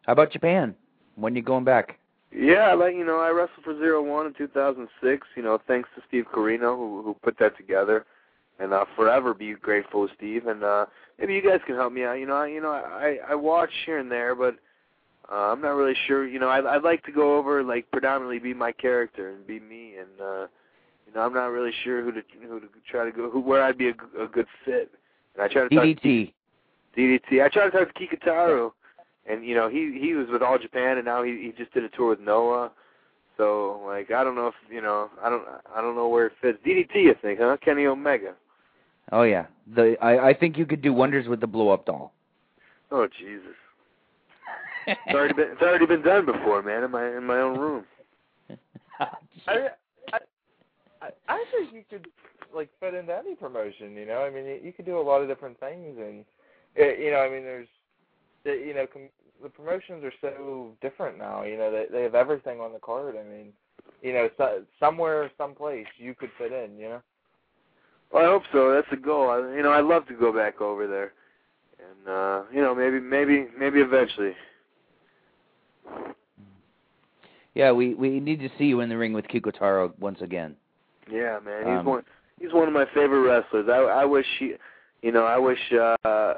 How about Japan? When you going back? Yeah, like you know, I wrestled for Zero One in 2006. You know, thanks to Steve Corino who who put that together, and I'll forever be grateful to Steve. And uh maybe you guys can help me out. You know, I, you know, I I watch here and there, but uh, I'm not really sure. You know, I I'd like to go over like predominantly be my character and be me, and uh you know, I'm not really sure who to who to try to go who where I'd be a, a good fit. And I try to talk to DDT. DDT. I tried to talk to Kikutaro, and you know he he was with All Japan, and now he he just did a tour with Noah. So like I don't know if you know I don't I don't know where it fits. DDT, I think, huh? Kenny Omega. Oh yeah. The I I think you could do wonders with the blow up doll. Oh Jesus, it's already been it's already been done before, man. In my in my own room. I, I, I, think you could like fit into any promotion. You know, I mean, you, you could do a lot of different things, and uh, you know, I mean, there's, the, you know, com- the promotions are so different now. You know, they they have everything on the card. I mean, you know, so, somewhere, someplace you could fit in. You know. Well, I hope so. That's the goal. I, you know, I'd love to go back over there, and uh, you know, maybe maybe maybe eventually. Yeah, we we need to see you in the ring with Kikutaro once again. Yeah, man. He's Um, one. He's one of my favorite wrestlers. I I wish he, you know, I wish. uh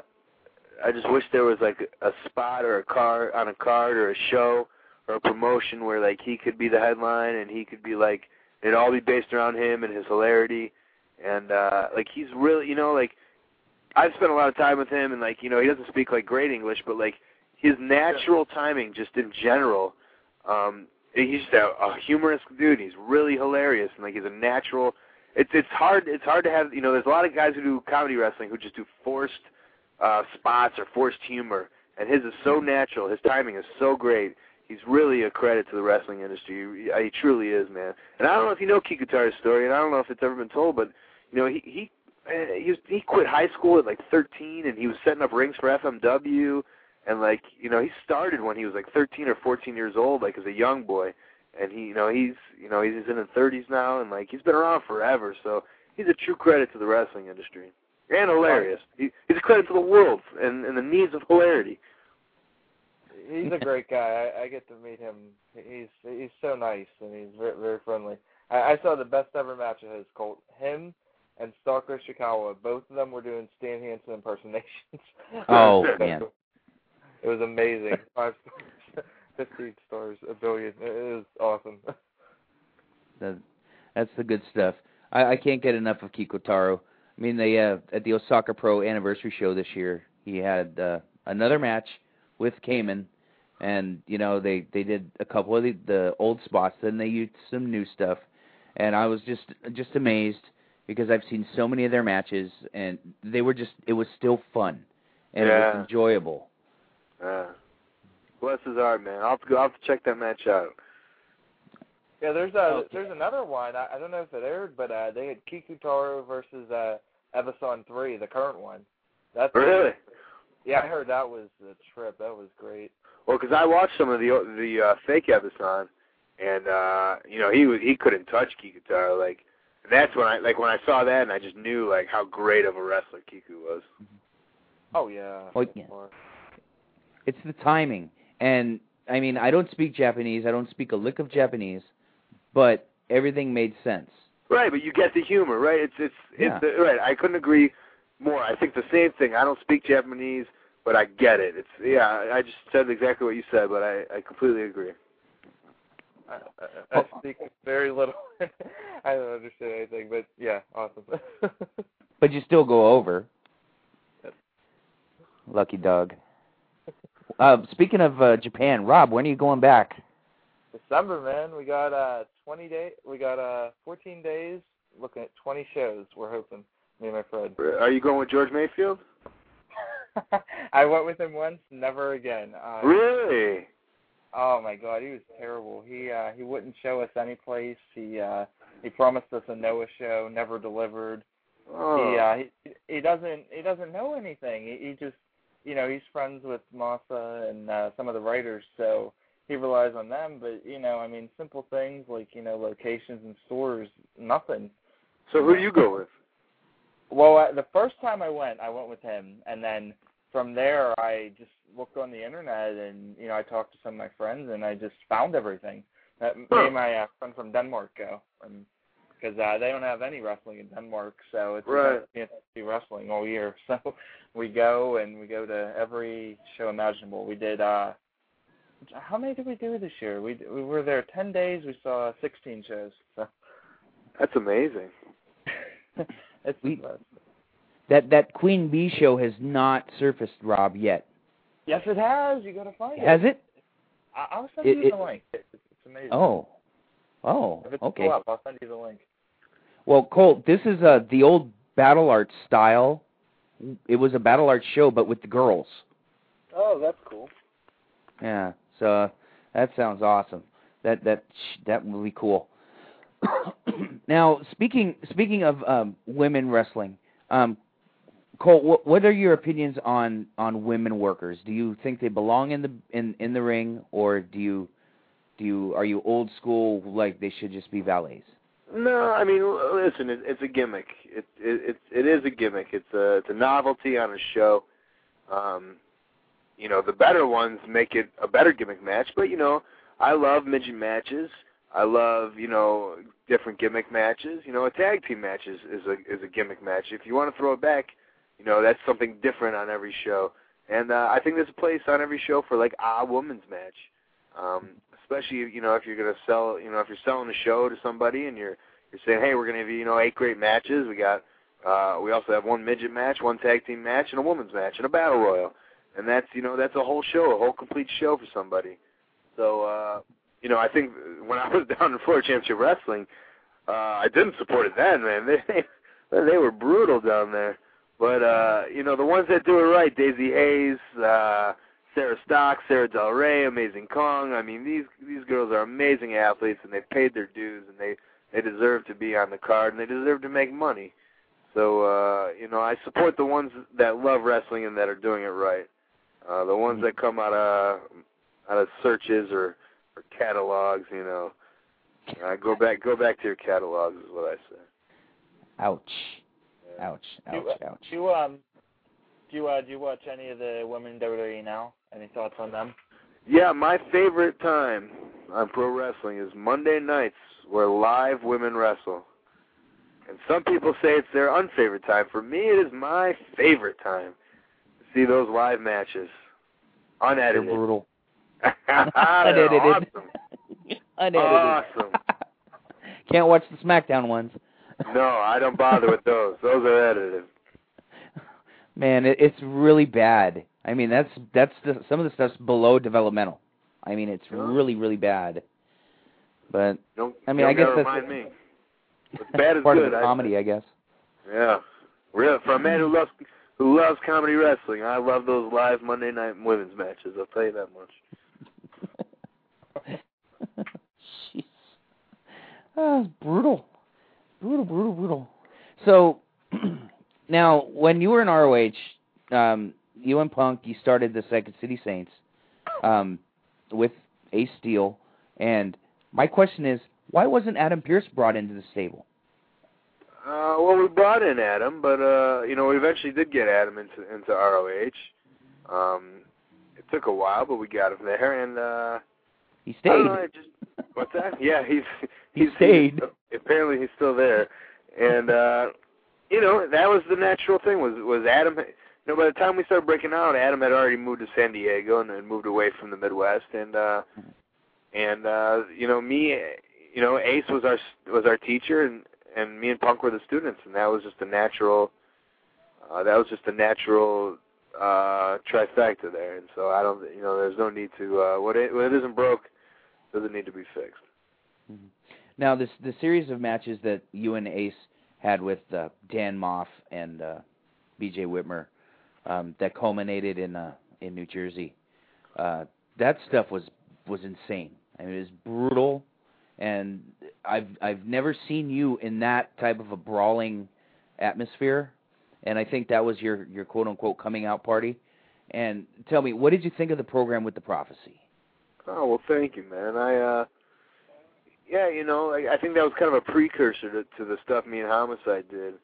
I just wish there was like a spot or a card on a card or a show or a promotion where like he could be the headline and he could be like it'd all be based around him and his hilarity and uh like he's really you know like I've spent a lot of time with him and like you know he doesn't speak like great English but like his natural timing just in general um he's just a, a humorous dude. He's really hilarious and like he's a natural it's it's hard it's hard to have you know there's a lot of guys who do comedy wrestling who just do forced uh spots or forced humor and his is so natural his timing is so great. He's really a credit to the wrestling industry. He, he truly is man. And i don't know if you know Kikutaro's story and i don't know if it's ever been told but you know he he uh, he was he quit high school at like 13 and he was setting up rings for FMW and like you know he started when he was like 13 or 14 years old like as a young boy and he you know he's you know he's in his 30s now and like he's been around forever so he's a true credit to the wrestling industry and hilarious he, he's a credit to the world and and the needs of hilarity He's a great guy. I, I get to meet him. He's he's so nice and he's very very friendly. I, I saw the best ever match of his. Colt him and Stalker Ichikawa. Both of them were doing Stan Hansen impersonations. Oh, man. It was amazing. Five stars, fifteen stars, a billion. It, was awesome. That, that's the good stuff. I, I can't get enough of Kikutaro. I mean, they uh, at the Osaka Pro anniversary show this year, he had uh, another match with Kamen, and you know they they did a couple of the, the old spots, then they used some new stuff, and I was just just amazed because I've seen so many of their matches, and they were just it was still fun, and it was enjoyable. Uh bless his heart man i'll have to go i'll have to check that match out Yeah, there's a Okay. there's another one. I, I don't know if it aired, but uh, they had Kikutaro versus uh, Ebessan three, the current one. That's really Yeah, I heard that was the trip. That was great. Well, because I watched some of the the uh, fake Ebessan, and uh, you know he was he couldn't touch Kikutaro. Like that's when I like when I saw that, and I just knew like how great of a wrestler Kiku was. Oh yeah. Well, yeah. It's the timing. And I mean, I don't speak Japanese. I don't speak a lick of Japanese, but everything made sense. Right, but you get the humor, right? It's it's Yeah. it's the, right. I couldn't agree more. I think the same thing. I don't speak Japanese, but I get it. It's yeah. I just said exactly what you said, but I I completely agree. I, I, I oh. speak very little. I don't understand anything, but yeah, awesome. But you still go over. Lucky dog. Uh, speaking of uh, Japan, Rob, when are you going back? December, man. We got uh 20 day. We got uh 14 days. Looking at 20 shows. We're hoping. Me and my friend. Are you going with George Mayfield? I went with him once. Never again. Uh, Really? Oh my God, he was terrible. He uh he wouldn't show us any place. He uh he promised us a Noah show, never delivered. Oh. He uh he he doesn't he doesn't know anything. He, he just you know he's friends with Masa and uh, some of the writers, so he relies on them. But you know, I mean, simple things like you know locations and stores, nothing. So who do you go with? Well, uh, the first time I went, I went with him, and then from there, I just looked on the internet, and you know, I talked to some of my friends, and I just found everything. Uh, me and my uh, friend from Denmark go, and because uh, they don't have any wrestling in Denmark, so it's Right. a to see wrestling all year. So we go and we go to every show imaginable. We did. uh How many did we do this year? We we were there ten days. We saw sixteen shows. So That's amazing. it's We- That that Queen Bee show has not surfaced, Rob, yet. Yes, it has. You got to find it. Has it? I- I'll send It- you it- the link. It's, it's amazing. Oh. Oh, If it's okay. still up, I'll send you the link. Well, Colt, this is uh the old battle art style. It was a battle art show, but with the girls. Oh, that's cool. Yeah. So uh, that sounds awesome. That that that will be cool. now, speaking speaking of um, women wrestling, um, Colt, what, what are your opinions on on women workers? Do you think they belong in the in in the ring, or do you do you are you old school like they should just be valets? No, I mean, listen, it, it's a gimmick. It it it, it is a gimmick. It's a it's a novelty on a show. Um, you know, the better ones make it a better gimmick match. But you know, I love midget matches. I love you know different gimmick matches. You know, a tag team match is is a is a gimmick match. If you want to throw it back, you know that's something different on every show. And uh, I think there's a place on every show for like a woman's match. Um, especially you know if you're gonna sell you know if you're selling a show to somebody and you're you're saying hey we're gonna have you know eight great matches. We got uh we also have one midget match one tag team match and a women's match and a battle royal. And that's you know that's a whole show a whole complete show for somebody. So uh you know I think when I was down in Florida Championship Wrestling uh I didn't support it then man. They they were brutal down there. But uh you know the ones that do it right Daizee Haze uh Sarah Stock, Sarah Del Rey, Amazing Kong. I mean, these these girls are amazing athletes, and they've paid their dues, and they they deserve to be on the card, and they deserve to make money. So, uh, you know, I support the ones that love wrestling and that are doing it right. Uh, the ones that come out of out of searches or or catalogs, you know, uh, go back go back to your catalogs is what I say. Ouch. Ouch. Ouch. you, Ouch. do you um do you uh, do you watch any of the women in WWE now? Any thoughts on them? Yeah, my favorite time on pro wrestling is Monday nights where live women wrestle. And some people say it's their unfavorite time. For me, it is my favorite time to see those live matches. They're Unedited. brutal. They're Unedited. awesome. Unedited. Awesome. Can't watch the SmackDown ones. No, I don't bother with those. Those are edited. Man, it, it's really bad. I mean, that's that's the, some of the stuff's below developmental. I mean, it's really really bad. But Don't, I mean, don't I guess that's remind me. What's bad is part good. of the comedy, I guess. Yeah. Real for a man who loves who loves comedy wrestling, I love those live Monday night women's matches, I'll tell you that much. Jeez. Ah, it's brutal. Brutal, brutal, brutal. So, now, when you were in ROH, um, you and Punk, you started the Second City Saints um, with Ace Steel. And my question is, why wasn't Adam Pearce brought into the stable? Uh, well, we brought in Adam, but uh, you know, we eventually did get Adam into into ROH. Um, it took a while, but we got him there, and uh, He I stayed. don't know, I just what's that? Yeah, he's He he's stayed. He's, apparently, he's still there, and uh, you know, that was the natural thing. Was was Adam? You know, by the time we started breaking out, Adam had already moved to San Diego and then moved away from the Midwest, and uh, and uh, you know, me, you know, Ace was our was our teacher, and and me and Punk were the students, and that was just a natural. Uh, that was just a natural uh trifecta there and so I don't you know there's no need to uh what it what isn't broke doesn't need to be fixed. Mhm. Now, this the series of matches that you and Ace had with uh, Dan Maff and uh, B.J. Whitmer um, that culminated in uh, in New Jersey. Uh, that stuff was was insane. I mean, it was brutal, and I've I've never seen you in that type of a brawling atmosphere. And I think that was your your quote unquote coming out party. And tell me, what did you think of the program with the prophecy? Oh well, thank you, man. I uh, yeah, you know, I, I think that was kind of a precursor to, to the stuff me and Homicide did.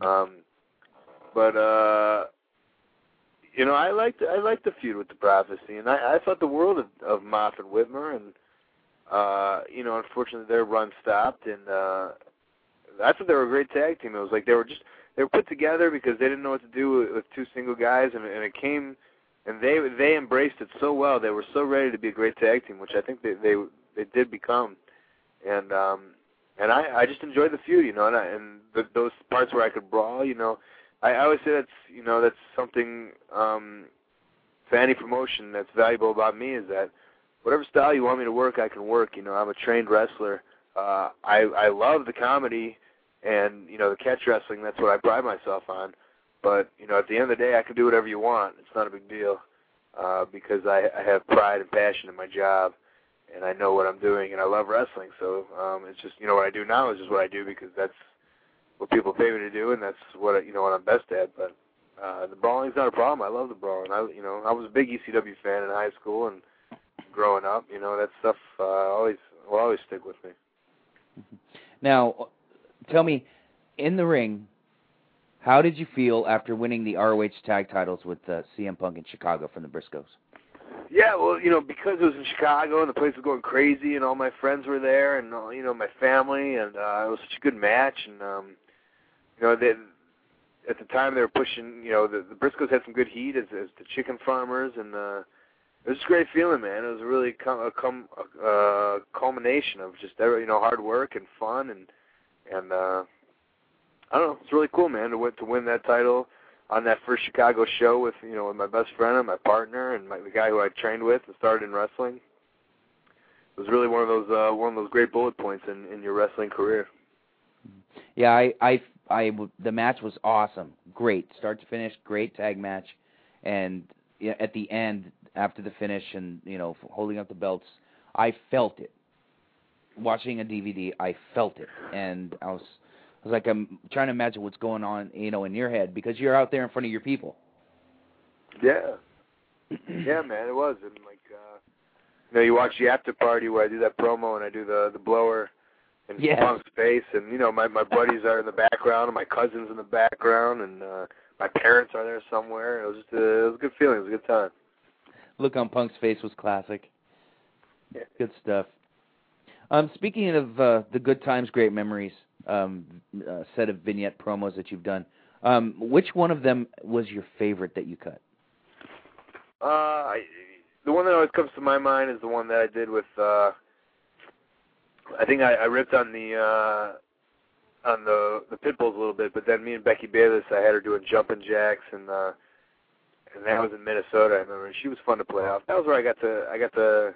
Um, but uh, you know, I liked I liked the feud with the prophecy, and I, I thought the world of, of Maff and Whitmer, and uh, you know, unfortunately their run stopped, and uh, I thought they were a great tag team. It was like they were just they were put together because they didn't know what to do with, with two single guys, and, and it came and they they embraced it so well. They were so ready to be a great tag team, which I think they they they did become. And um and I I just enjoyed the feud, you know, and I, and the, those parts where I could brawl, you know, I, I always say that's you know that's something um for any promotion that's valuable about me is that whatever style you want me to work, I can work. You know, I'm a trained wrestler. Uh, I I love the comedy and you know the catch wrestling. That's what I pride myself on. But you know, at the end of the day, I can do whatever you want. It's not a big deal uh, because I, I have pride and passion in my job, and I know what I'm doing, and I love wrestling. So um, it's just you know what I do now is just what I do because that's what people pay me to do, and that's what you know what I'm best at. But uh, the brawling's not a problem. I love the brawling. I you know I was a big ECW fan in high school and growing up. You know that stuff uh, always will always stick with me. Now, tell me, in the ring, how did you feel after winning the ROH tag titles with uh, CM Punk in Chicago from the Briscoes? Yeah, well, you know, because it was in Chicago and the place was going crazy, and all my friends were there, and all, you know, my family, and uh, it was such a good match, and um, you know, they, at the time they were pushing, you know, the, the Briscoes had some good heat as, as the chicken farmers, and uh, it was a great feeling, man. It was really com- a, com- a uh, culmination of just every, you know hard work and fun, and and uh, I don't know, it's really cool, man, to win to win that title on that first Chicago show with you know with my best friend and my partner and my, the guy who I trained with and started in wrestling. It was really one of those uh, one of those great bullet points in in your wrestling career. Yeah, I, I, I, the match was awesome, great, start to finish, great tag match, and at the end, after the finish, and you know, holding up the belts, I felt it. Watching a DVD, I felt it, and I was, was like, I'm trying to imagine what's going on, you know, in your head because you're out there in front of your people. Yeah. yeah, man, it was. And like uh you know, you watch the after party where I do that promo and I do the the blower in Yes. Punk's face and you know, my my buddies are in the background and my cousins in the background and uh my parents are there somewhere. It was just a, it was a good feeling, it was a good time. Look on Punk's face was classic. Yeah. Good stuff. Um, speaking of uh, the good times, great memories um, uh, set of vignette promos that you've done, um, which one of them was your favorite that you cut? Uh I, the one that always comes to my mind is the one that I did with uh I think I, I ripped on the uh on the the pit bulls a little bit, but then me and Becky Bayless I had her doing jumping jacks and uh and that was in Minnesota, I remember. She was fun to play off. That was where I got to I got to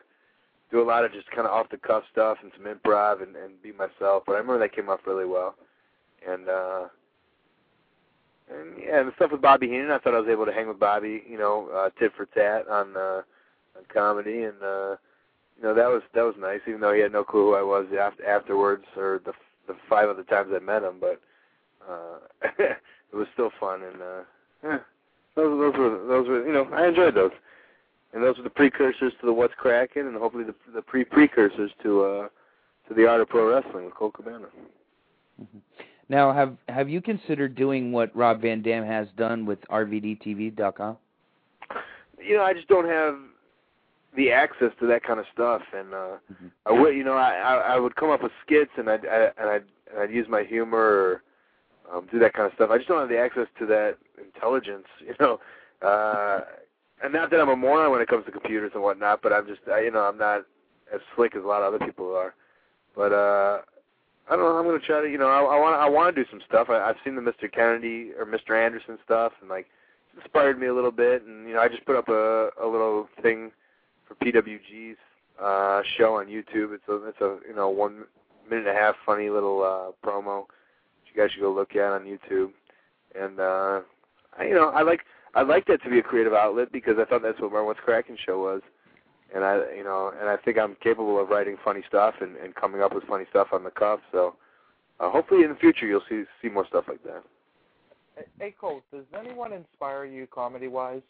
do a lot of just kinda off the cuff stuff and some improv and, and be myself. But I remember that came off really well. And uh and yeah, and the stuff with Bobby Heenan, I thought I was able to hang with Bobby, you know, uh, tit for tat on uh, on comedy, and uh, you know that was that was nice, even though he had no clue who I was after, afterwards or the the five other times I met him, but uh, it was still fun, and uh, yeah, those those were those were you know I enjoyed those, and those were the precursors to the What's Cracking, and hopefully the the pre precursors to uh to the art of pro wrestling with Colt Cabana. Now, have have you considered doing what Rob Van Dam has done with RVDTV.com? You know, I just don't have the access to that kind of stuff, and uh Mhm. I would, you know, I, I I would come up with skits and I'd I, and I'd and I'd use my humor or um, do that kind of stuff. I just don't have the access to that intelligence, you know. Uh, and not that I'm a moron when it comes to computers and whatnot, but I'm just, I, you know, I'm not as slick as a lot of other people are. But uh, I don't know. I'm gonna try to, you know, I, want I want to do some stuff. I, I've seen the Mr. Kennedy or Mr. Anderson stuff, and like it's inspired me a little bit. And you know, I just put up a a little thing for PWG's uh, show on YouTube. It's a it's a you know one minute and a half funny little uh, promo. You guys should go look at on YouTube. And uh, I, you know, I like I like that to be a creative outlet because I thought that's what my What's Cracking show was. And I, you know, and I think I'm capable of writing funny stuff and, and coming up with funny stuff on the cuff. So uh, hopefully in the future you'll see see more stuff like that. Hey, hey Colt, does anyone inspire you comedy wise?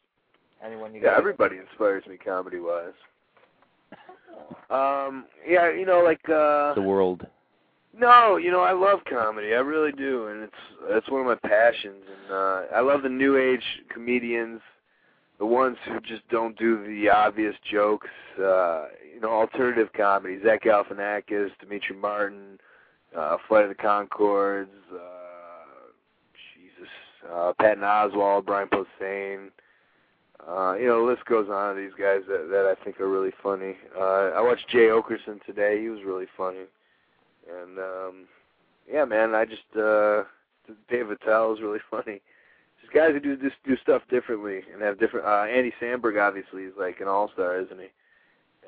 Anyone you Yeah, got? everybody inspires me comedy wise. Um, yeah, you know, like uh The world. No, you know, I love comedy. I really do, and it's it's one of my passions. And uh I love the new age comedians, the ones who just don't do the obvious jokes. Uh, you know, alternative comedy. Zach Galifianakis, Demetri Martin, uh, Flight of the Conchords, uh, Jesus, uh, Patton Oswalt, Brian Posehn. Uh, you know, the list goes on of these guys that that I think are really funny. Uh, I watched Jay Oakerson today. He was really funny. And um yeah, man, I just uh Dave Attell is really funny. Just guys who do just do stuff differently and have different uh Andy Samberg obviously is like an all star, isn't he?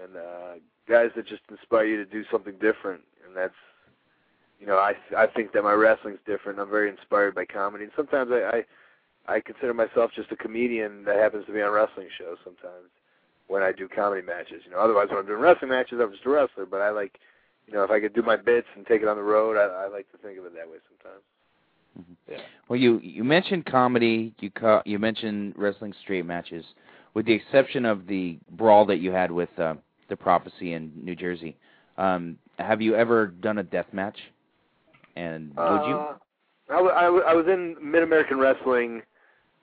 And uh guys that just inspire you to do something different and that's you know, I I think that my wrestling's different. I'm very inspired by comedy and sometimes I, I I consider myself just a comedian that happens to be on wrestling shows sometimes when I do comedy matches. You know, otherwise when I'm doing wrestling matches I'm just a wrestler, but I like you know, if I could do my bits and take it on the road, I, I like to think of it that way sometimes. Yeah. Well, you you mentioned comedy. You ca- you mentioned wrestling straight matches, with the exception of the brawl that you had with uh, the Prophecy in New Jersey. Um, have you ever done a death match? And would you? Uh, I, w- I, w- I was in Mid American Wrestling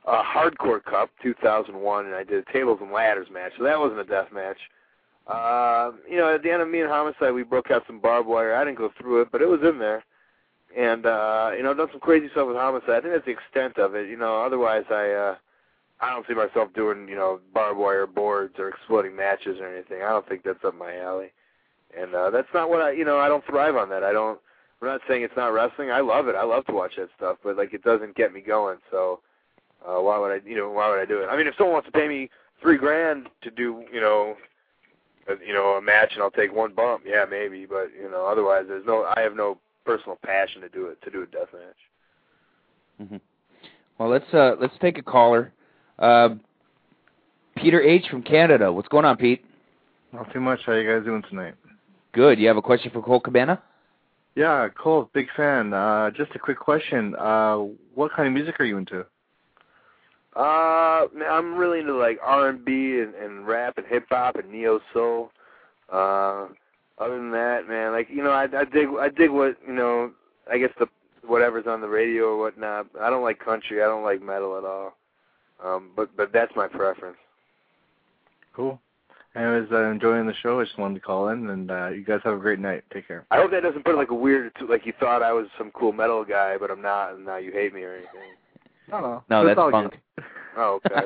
uh, Hardcore Cup 2001, and I did a tables and ladders match. So that wasn't a death match. Uh, you know, at the end of me and Homicide, we broke out some barbed wire. I didn't go through it, but it was in there. And uh, you know, I've done some crazy stuff with Homicide. I think that's the extent of it. You know, otherwise I uh, I don't see myself doing you know barbed wire boards or exploding matches or anything. I don't think that's up my alley. And uh, that's not what I you know I don't thrive on that. I don't. I'm not saying it's not wrestling. I love it. I love to watch that stuff, but like it doesn't get me going. So uh, why would I you know why would I do it? I mean, if someone wants to pay me three grand to do you know you know a match and I'll take one bump, yeah maybe, but you know otherwise there's no I have no personal passion to do it to do a death match. hmm Well, let's uh, let's take a caller. Uh, Peter H from Canada. What's going on, Pete? Not too much. How you guys doing tonight? Good. You have a question for Cole Cabana? Yeah, Cole, big fan. Uh, just a quick question. Uh, what kind of music are you into? Uh, I'm really into like R&B and, and rap and hip hop and neo soul. Uh, other than that, man, like you know, I, I dig I dig what you know. I guess the whatever's on the radio or whatnot. I don't like country. I don't like metal at all. Um, but but that's my preference. Cool. I was uh, enjoying the show. I just wanted to call in, and uh, you guys have a great night. Take care. I hope that doesn't put like a weird like you thought I was some cool metal guy, but I'm not, and now you hate me or anything. No, no. No, that's funk. good. Oh, okay.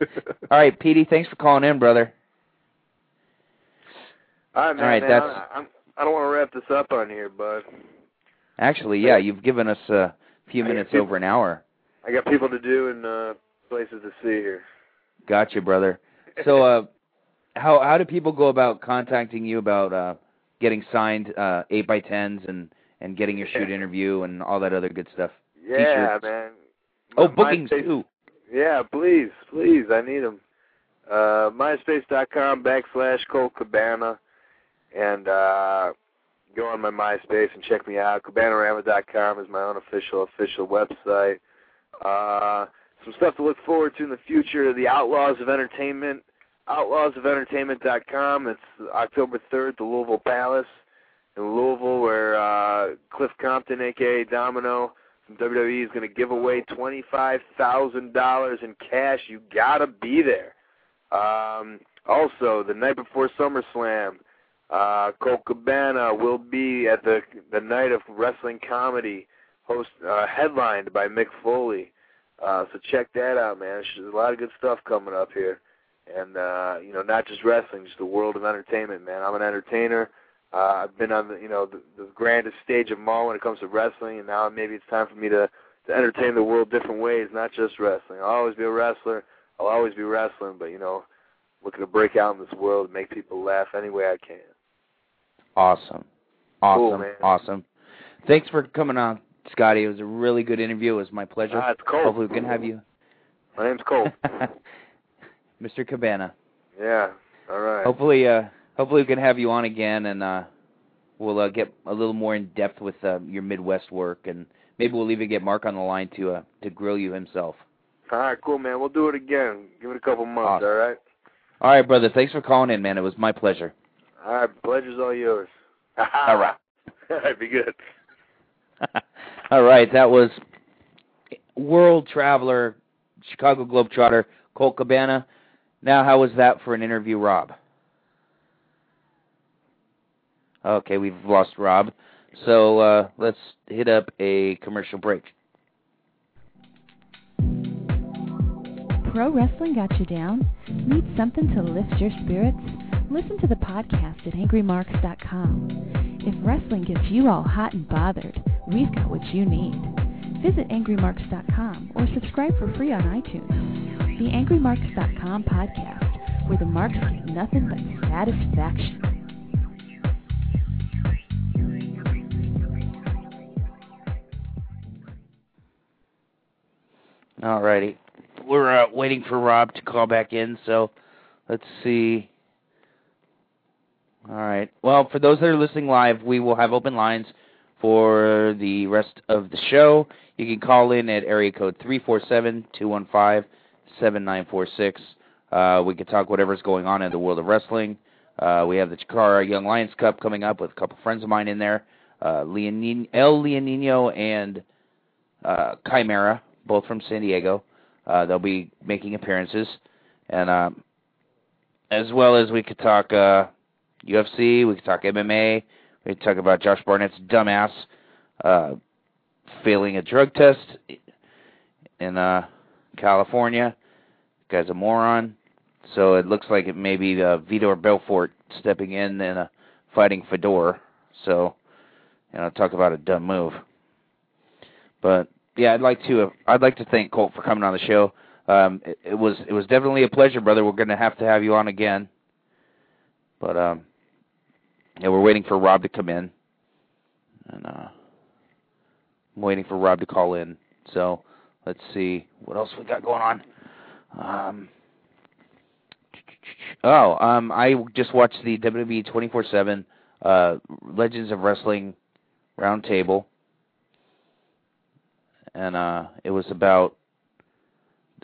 All right, Petey, thanks for calling in, brother. All right, man. All right, man, that's- I, I'm, I don't want to wrap this up on here, but Actually, yeah, you've given us a few minutes people- over an hour. I got people to do and uh, places to see here. Gotcha, brother. So, uh, how how do people go about contacting you about uh, getting signed uh, eight by tens and and getting your shoot interview and all that other good stuff? Yeah, man. Oh, My- bookings MySpace- too. Yeah, please, please, I need them. Uh, MySpace.com backslash Colt Cabana, and uh, go on my MySpace and check me out. Cabanarama.com is my unofficial official website. Uh, some stuff to look forward to in the future. The Outlaws of Entertainment, outlawsofentertainment.com. It's October 3rd, the Louisville Palace. in Louisville, where uh, Cliff Compton, aka Domino, WWE, is going to give away twenty-five thousand dollars in cash. You gotta be there. Um, also, the night before SummerSlam, uh, Colt Cabana will be at the the night of wrestling comedy, host uh, headlined by Mick Foley. Uh, so check that out, man. There's a lot of good stuff coming up here, and uh, you know, not just wrestling, just the world of entertainment, man. I'm an entertainer. Uh, I've been on the you know the, the grandest stage of them all when it comes to wrestling, and now maybe it's time for me to to entertain the world different ways, not just wrestling. I'll always be a wrestler. I'll always be wrestling, but you know, looking to break out in this world and make people laugh any way I can. Awesome. Awesome. Cool, man. awesome. Thanks for coming on, Scotty. It was a really good interview. It was my pleasure. Ah, it's Colt. Hopefully we can have you. My name's Cole. Mr. Cabana. yeah. All right. Hopefully uh hopefully we can have you on again and uh we'll uh, get a little more in depth with uh, your Midwest work and maybe we'll even get Mark on the line to uh to grill you himself. All right, cool, man. We'll do it again. Give it a couple months, Awesome. all right? All right, brother. Thanks for calling in, man. It was my pleasure. All right, pleasure's all yours. All right. all right, be good. All right, that was world traveler, Chicago Globetrotter, Colt Cabana. Now, how was that for an interview, Rob? Okay, we've lost Rob. So uh, let's hit up a commercial break. Pro wrestling got you down? Need something to lift your spirits? Listen to the podcast at angrymarks.com. If wrestling gets you all hot and bothered, we've got what you need. Visit angrymarks.com or subscribe for free on iTunes. The angrymarks.com podcast, where the marks get nothing but satisfaction. All righty. We're uh, waiting for Rob to call back in, so let's see. All right. Well, for those that are listening live, we will have open lines for the rest of the show. You can call in at area code three four seven two one five seven nine four six. Uh, we can talk whatever's going on in the world of wrestling. Uh, we have the Chikara Young Lions Cup coming up with a couple friends of mine in there, uh, Leonin- El Leonino and uh, Chimera, both from San Diego. Uh, they'll be making appearances, and um, as well as we could talk uh, UFC, we could talk MMA, we could talk about Josh Barnett's dumbass uh, failing a drug test in uh, California. Guy's a moron. So it looks like it may be uh, Vitor Belfort stepping in and uh, fighting Fedor. So, you know, talk about a dumb move. But yeah, I'd like to. Uh, I'd like to thank Colt for coming on the show. Um, it, it was it was definitely a pleasure, brother. We're to have to have you on again. But um, yeah, we're waiting for Rob to come in, and uh, I'm waiting for Rob to call in. So let's see what else we got going on. Um, oh, um, I just watched the WWE 24/7 uh, Legends of Wrestling Roundtable, and uh, it was about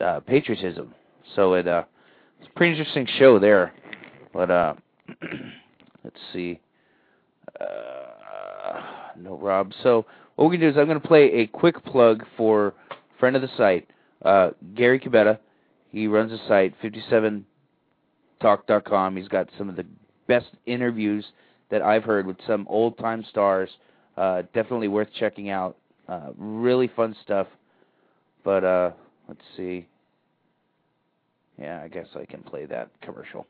uh, patriotism. So it uh, it's a pretty interesting show there. But uh, let's see. Uh, no, Rob. So what we're gonna do is I'm gonna play a quick plug for friend of the site, uh, Gary Cabetta. He runs a site 57talk.com. He's got some of the best interviews that I've heard with some old time stars. Uh, definitely worth checking out. Uh, really fun stuff. But uh, let's see. Yeah, I guess I can play that commercial.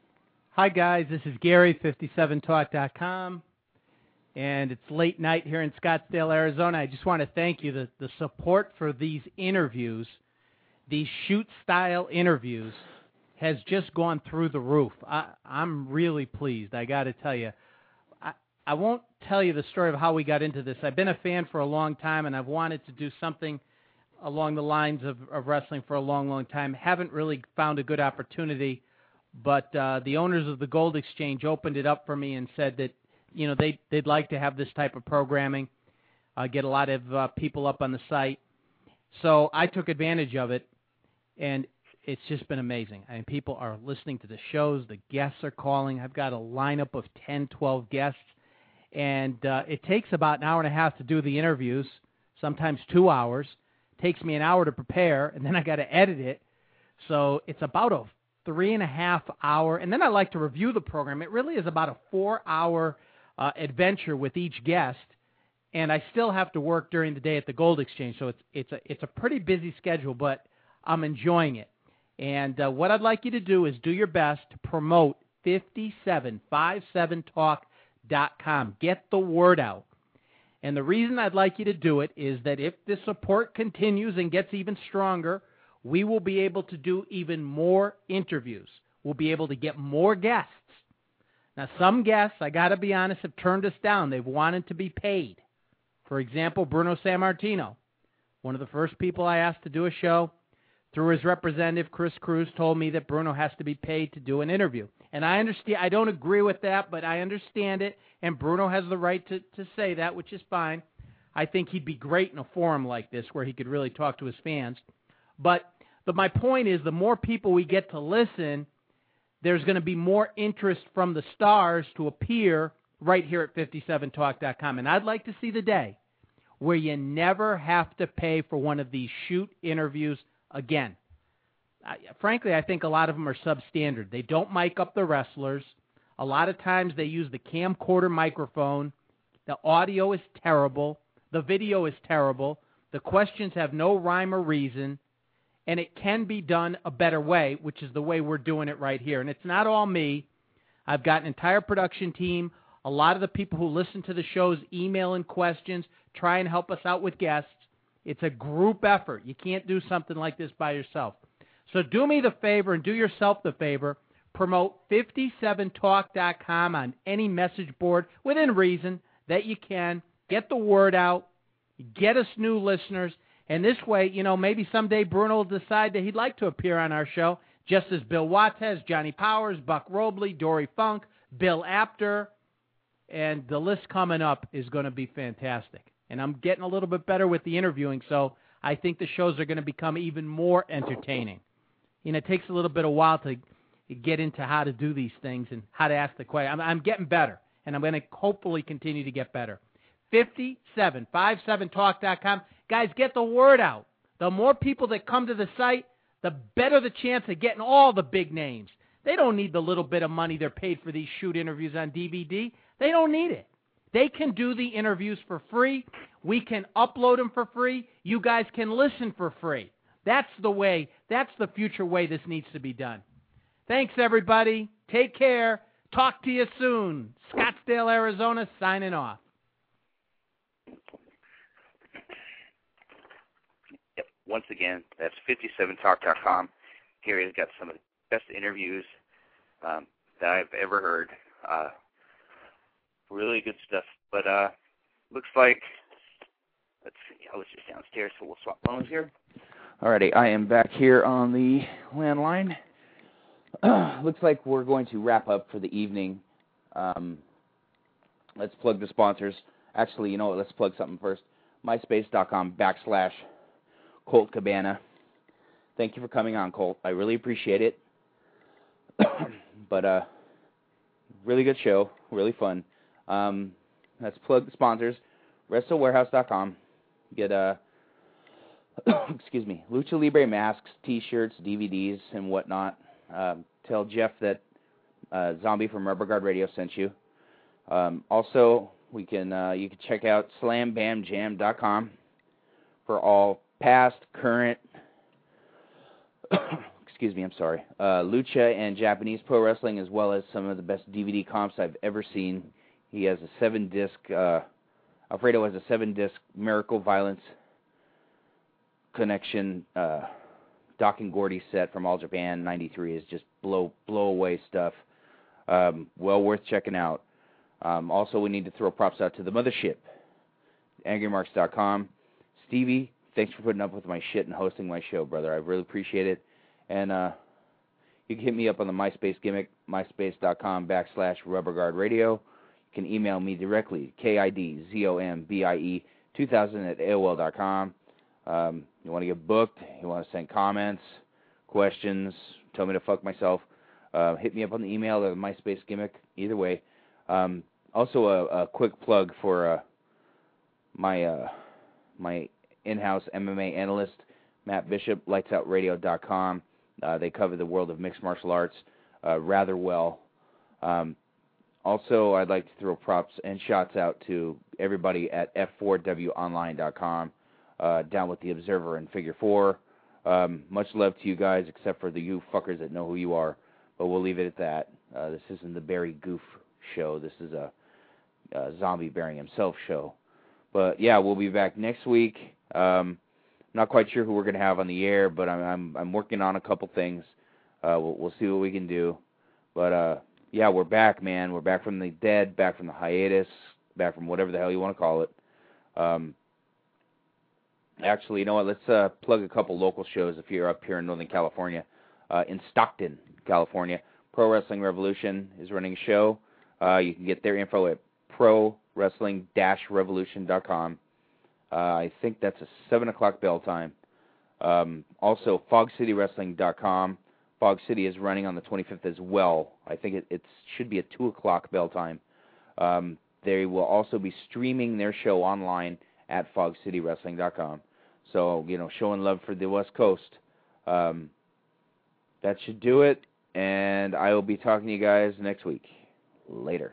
Hi, guys. This is Gary, 57talk.com. And it's late night here in Scottsdale, Arizona. I just want to thank you. The, the support for these interviews, these shoot style interviews, has just gone through the roof. I, I'm really pleased. I got to tell you. I, I won't tell you the story of how we got into this. I've been a fan for a long time, and I've wanted to do something along the lines of, of wrestling for a long, long time. Haven't really found a good opportunity, but uh, the owners of the Gold Exchange opened it up for me and said that you know they they'd like to have this type of programming, uh, get a lot of uh, people up on the site. So I took advantage of it, and it's just been amazing. I mean, people are listening to the shows. The guests are calling. I've got a lineup of 10, 12 guests, and uh, it takes about an hour and a half to do the interviews, sometimes two hours. takes me an hour to prepare, and then I got to edit it. So it's about a three and a half hour, and then I like to review the program. It really is about a four hour uh, adventure with each guest, and I still have to work during the day at the Gold Exchange. So it's it's a it's a pretty busy schedule, but I'm enjoying it. And uh, what I'd like you to do is do your best to promote 5757talk.com. Get the word out. And the reason I'd like you to do it is that if the support continues and gets even stronger, we will be able to do even more interviews. We'll be able to get more guests. Now, some guests, I got to be honest, have turned us down. They've wanted to be paid. For example, Bruno Sammartino, one of the first people I asked to do a show, through his representative, Chris Cruz, told me that Bruno has to be paid to do an interview. And I understand, I don't agree with that, but I understand it, and Bruno has the right to, to say that, which is fine. I think he'd be great in a forum like this where he could really talk to his fans. But but my point is the more people we get to listen, there's going to be more interest from the stars to appear right here at 57talk.com. And I'd like to see the day where you never have to pay for one of these shoot interviews again. I, frankly, I think a lot of them are substandard. They don't mic up the wrestlers. A lot of times they use the camcorder microphone. The audio is terrible. The video is terrible. The questions have no rhyme or reason. And it can be done a better way, which is the way we're doing it right here. And it's not all me. I've got an entire production team. A lot of the people who listen to the shows email in questions, try and help us out with guests. It's a group effort. You can't do something like this by yourself. So do me the favor and do yourself the favor. Promote 57talk.com on any message board within reason that you can. Get the word out. Get us new listeners. And this way, you know, maybe someday Bruno will decide that he'd like to appear on our show, just as Bill Watts Johnny Powers, Buck Robley, Dory Funk, Bill Apter, and the list coming up is going to be fantastic. And I'm getting a little bit better with the interviewing, so I think the shows are going to become even more entertaining. You know, it takes a little bit of while to get into how to do these things and how to ask the question. I'm, I'm getting better, and I'm going to hopefully continue to get better. 5757talk.com. Guys, get the word out. The more people that come to the site, the better the chance of getting all the big names. They don't need the little bit of money they're paid for these shoot interviews on DVD. They don't need it. They can do the interviews for free. We can upload them for free. You guys can listen for free. That's the way, that's the future way this needs to be done. Thanks, everybody. Take care. Talk to you soon. Scottsdale, Arizona, signing off. Yep. Once again, that's 57talk.com. Gary's got some of the best interviews um, that I've ever heard. Uh, really good stuff. But uh, looks like, let's see, I was just downstairs, so we'll swap phones here. Alrighty, I am back here on the landline. looks like we're going to wrap up for the evening. Um, let's plug the sponsors. Actually, you know what? Let's plug something first. MySpace.com backslash Colt Cabana. Thank you for coming on, Colt. I really appreciate it. but uh, really good show, really fun. Um, let's plug the sponsors. WrestleWarehouse.com. Get uh, excuse me, Lucha Libre masks, T-shirts, DVDs, and whatnot. Um, tell Jeff that uh, Zombie from Rubber Guard Radio sent you. Um, also, we can uh, you can check out SlamBamJam.com for all past, current, excuse me, I'm sorry, uh, lucha and Japanese pro wrestling, as well as some of the best DVD comps I've ever seen. He has a seven disc. Uh, Alfredo has a seven disc Miracle Violence Connection. Uh, Doc and Gordy set from All Japan '93 is just blow blow away stuff. Um, well worth checking out. Um, also, we need to throw props out to the mothership, AngryMarks.com. Stevie, thanks for putting up with my shit and hosting my show, brother. I really appreciate it. And uh, you can hit me up on the MySpace gimmick, myspace.com backslash rubberguard radio. You can email me directly, K-I-D-Z-O-M-B-I-E 2000 at AOL.com. Um, you want to get booked, you want to send comments, questions, tell me to fuck myself, uh, hit me up on the email or the MySpace gimmick. Either way, um, also a, a quick plug for uh, my uh, my in-house MMA analyst, Matt Bishop, LightsOutRadio.com. Uh, they cover the world of mixed martial arts uh, rather well. Um, also, I'd like to throw props and shots out to everybody at f4wonline.com, uh, down with the Observer and Figure Four. Um, much love to you guys, except for the you fuckers that know who you are. But we'll leave it at that. Uh, this isn't the Barry Goof show. This is a, a zombie burying himself show. But yeah, we'll be back next week. Um, not quite sure who we're to have on the air, but I'm I'm, I'm working on a couple things. Uh, we'll, we'll see what we can do. But uh, yeah, we're back, man. We're back from the dead, back from the hiatus, back from whatever the hell you want to call it. Um, actually, you know what? Let's uh, plug a couple local shows if you're up here in Northern California. Uh, in Stockton, California, Pro Wrestling Revolution is running a show. Uh, you can get their info at pro-wrestling-revolution.com. Uh, I think that's a 7 o'clock bell time. Um, also, fogcitywrestling.com. Fog City is running on the 25th as well. I think it, it should be a 2 o'clock bell time. Um, they will also be streaming their show online at fogcitywrestling.com. So, you know, showing love for the West Coast. Um, that should do it, and I will be talking to you guys next week. Later.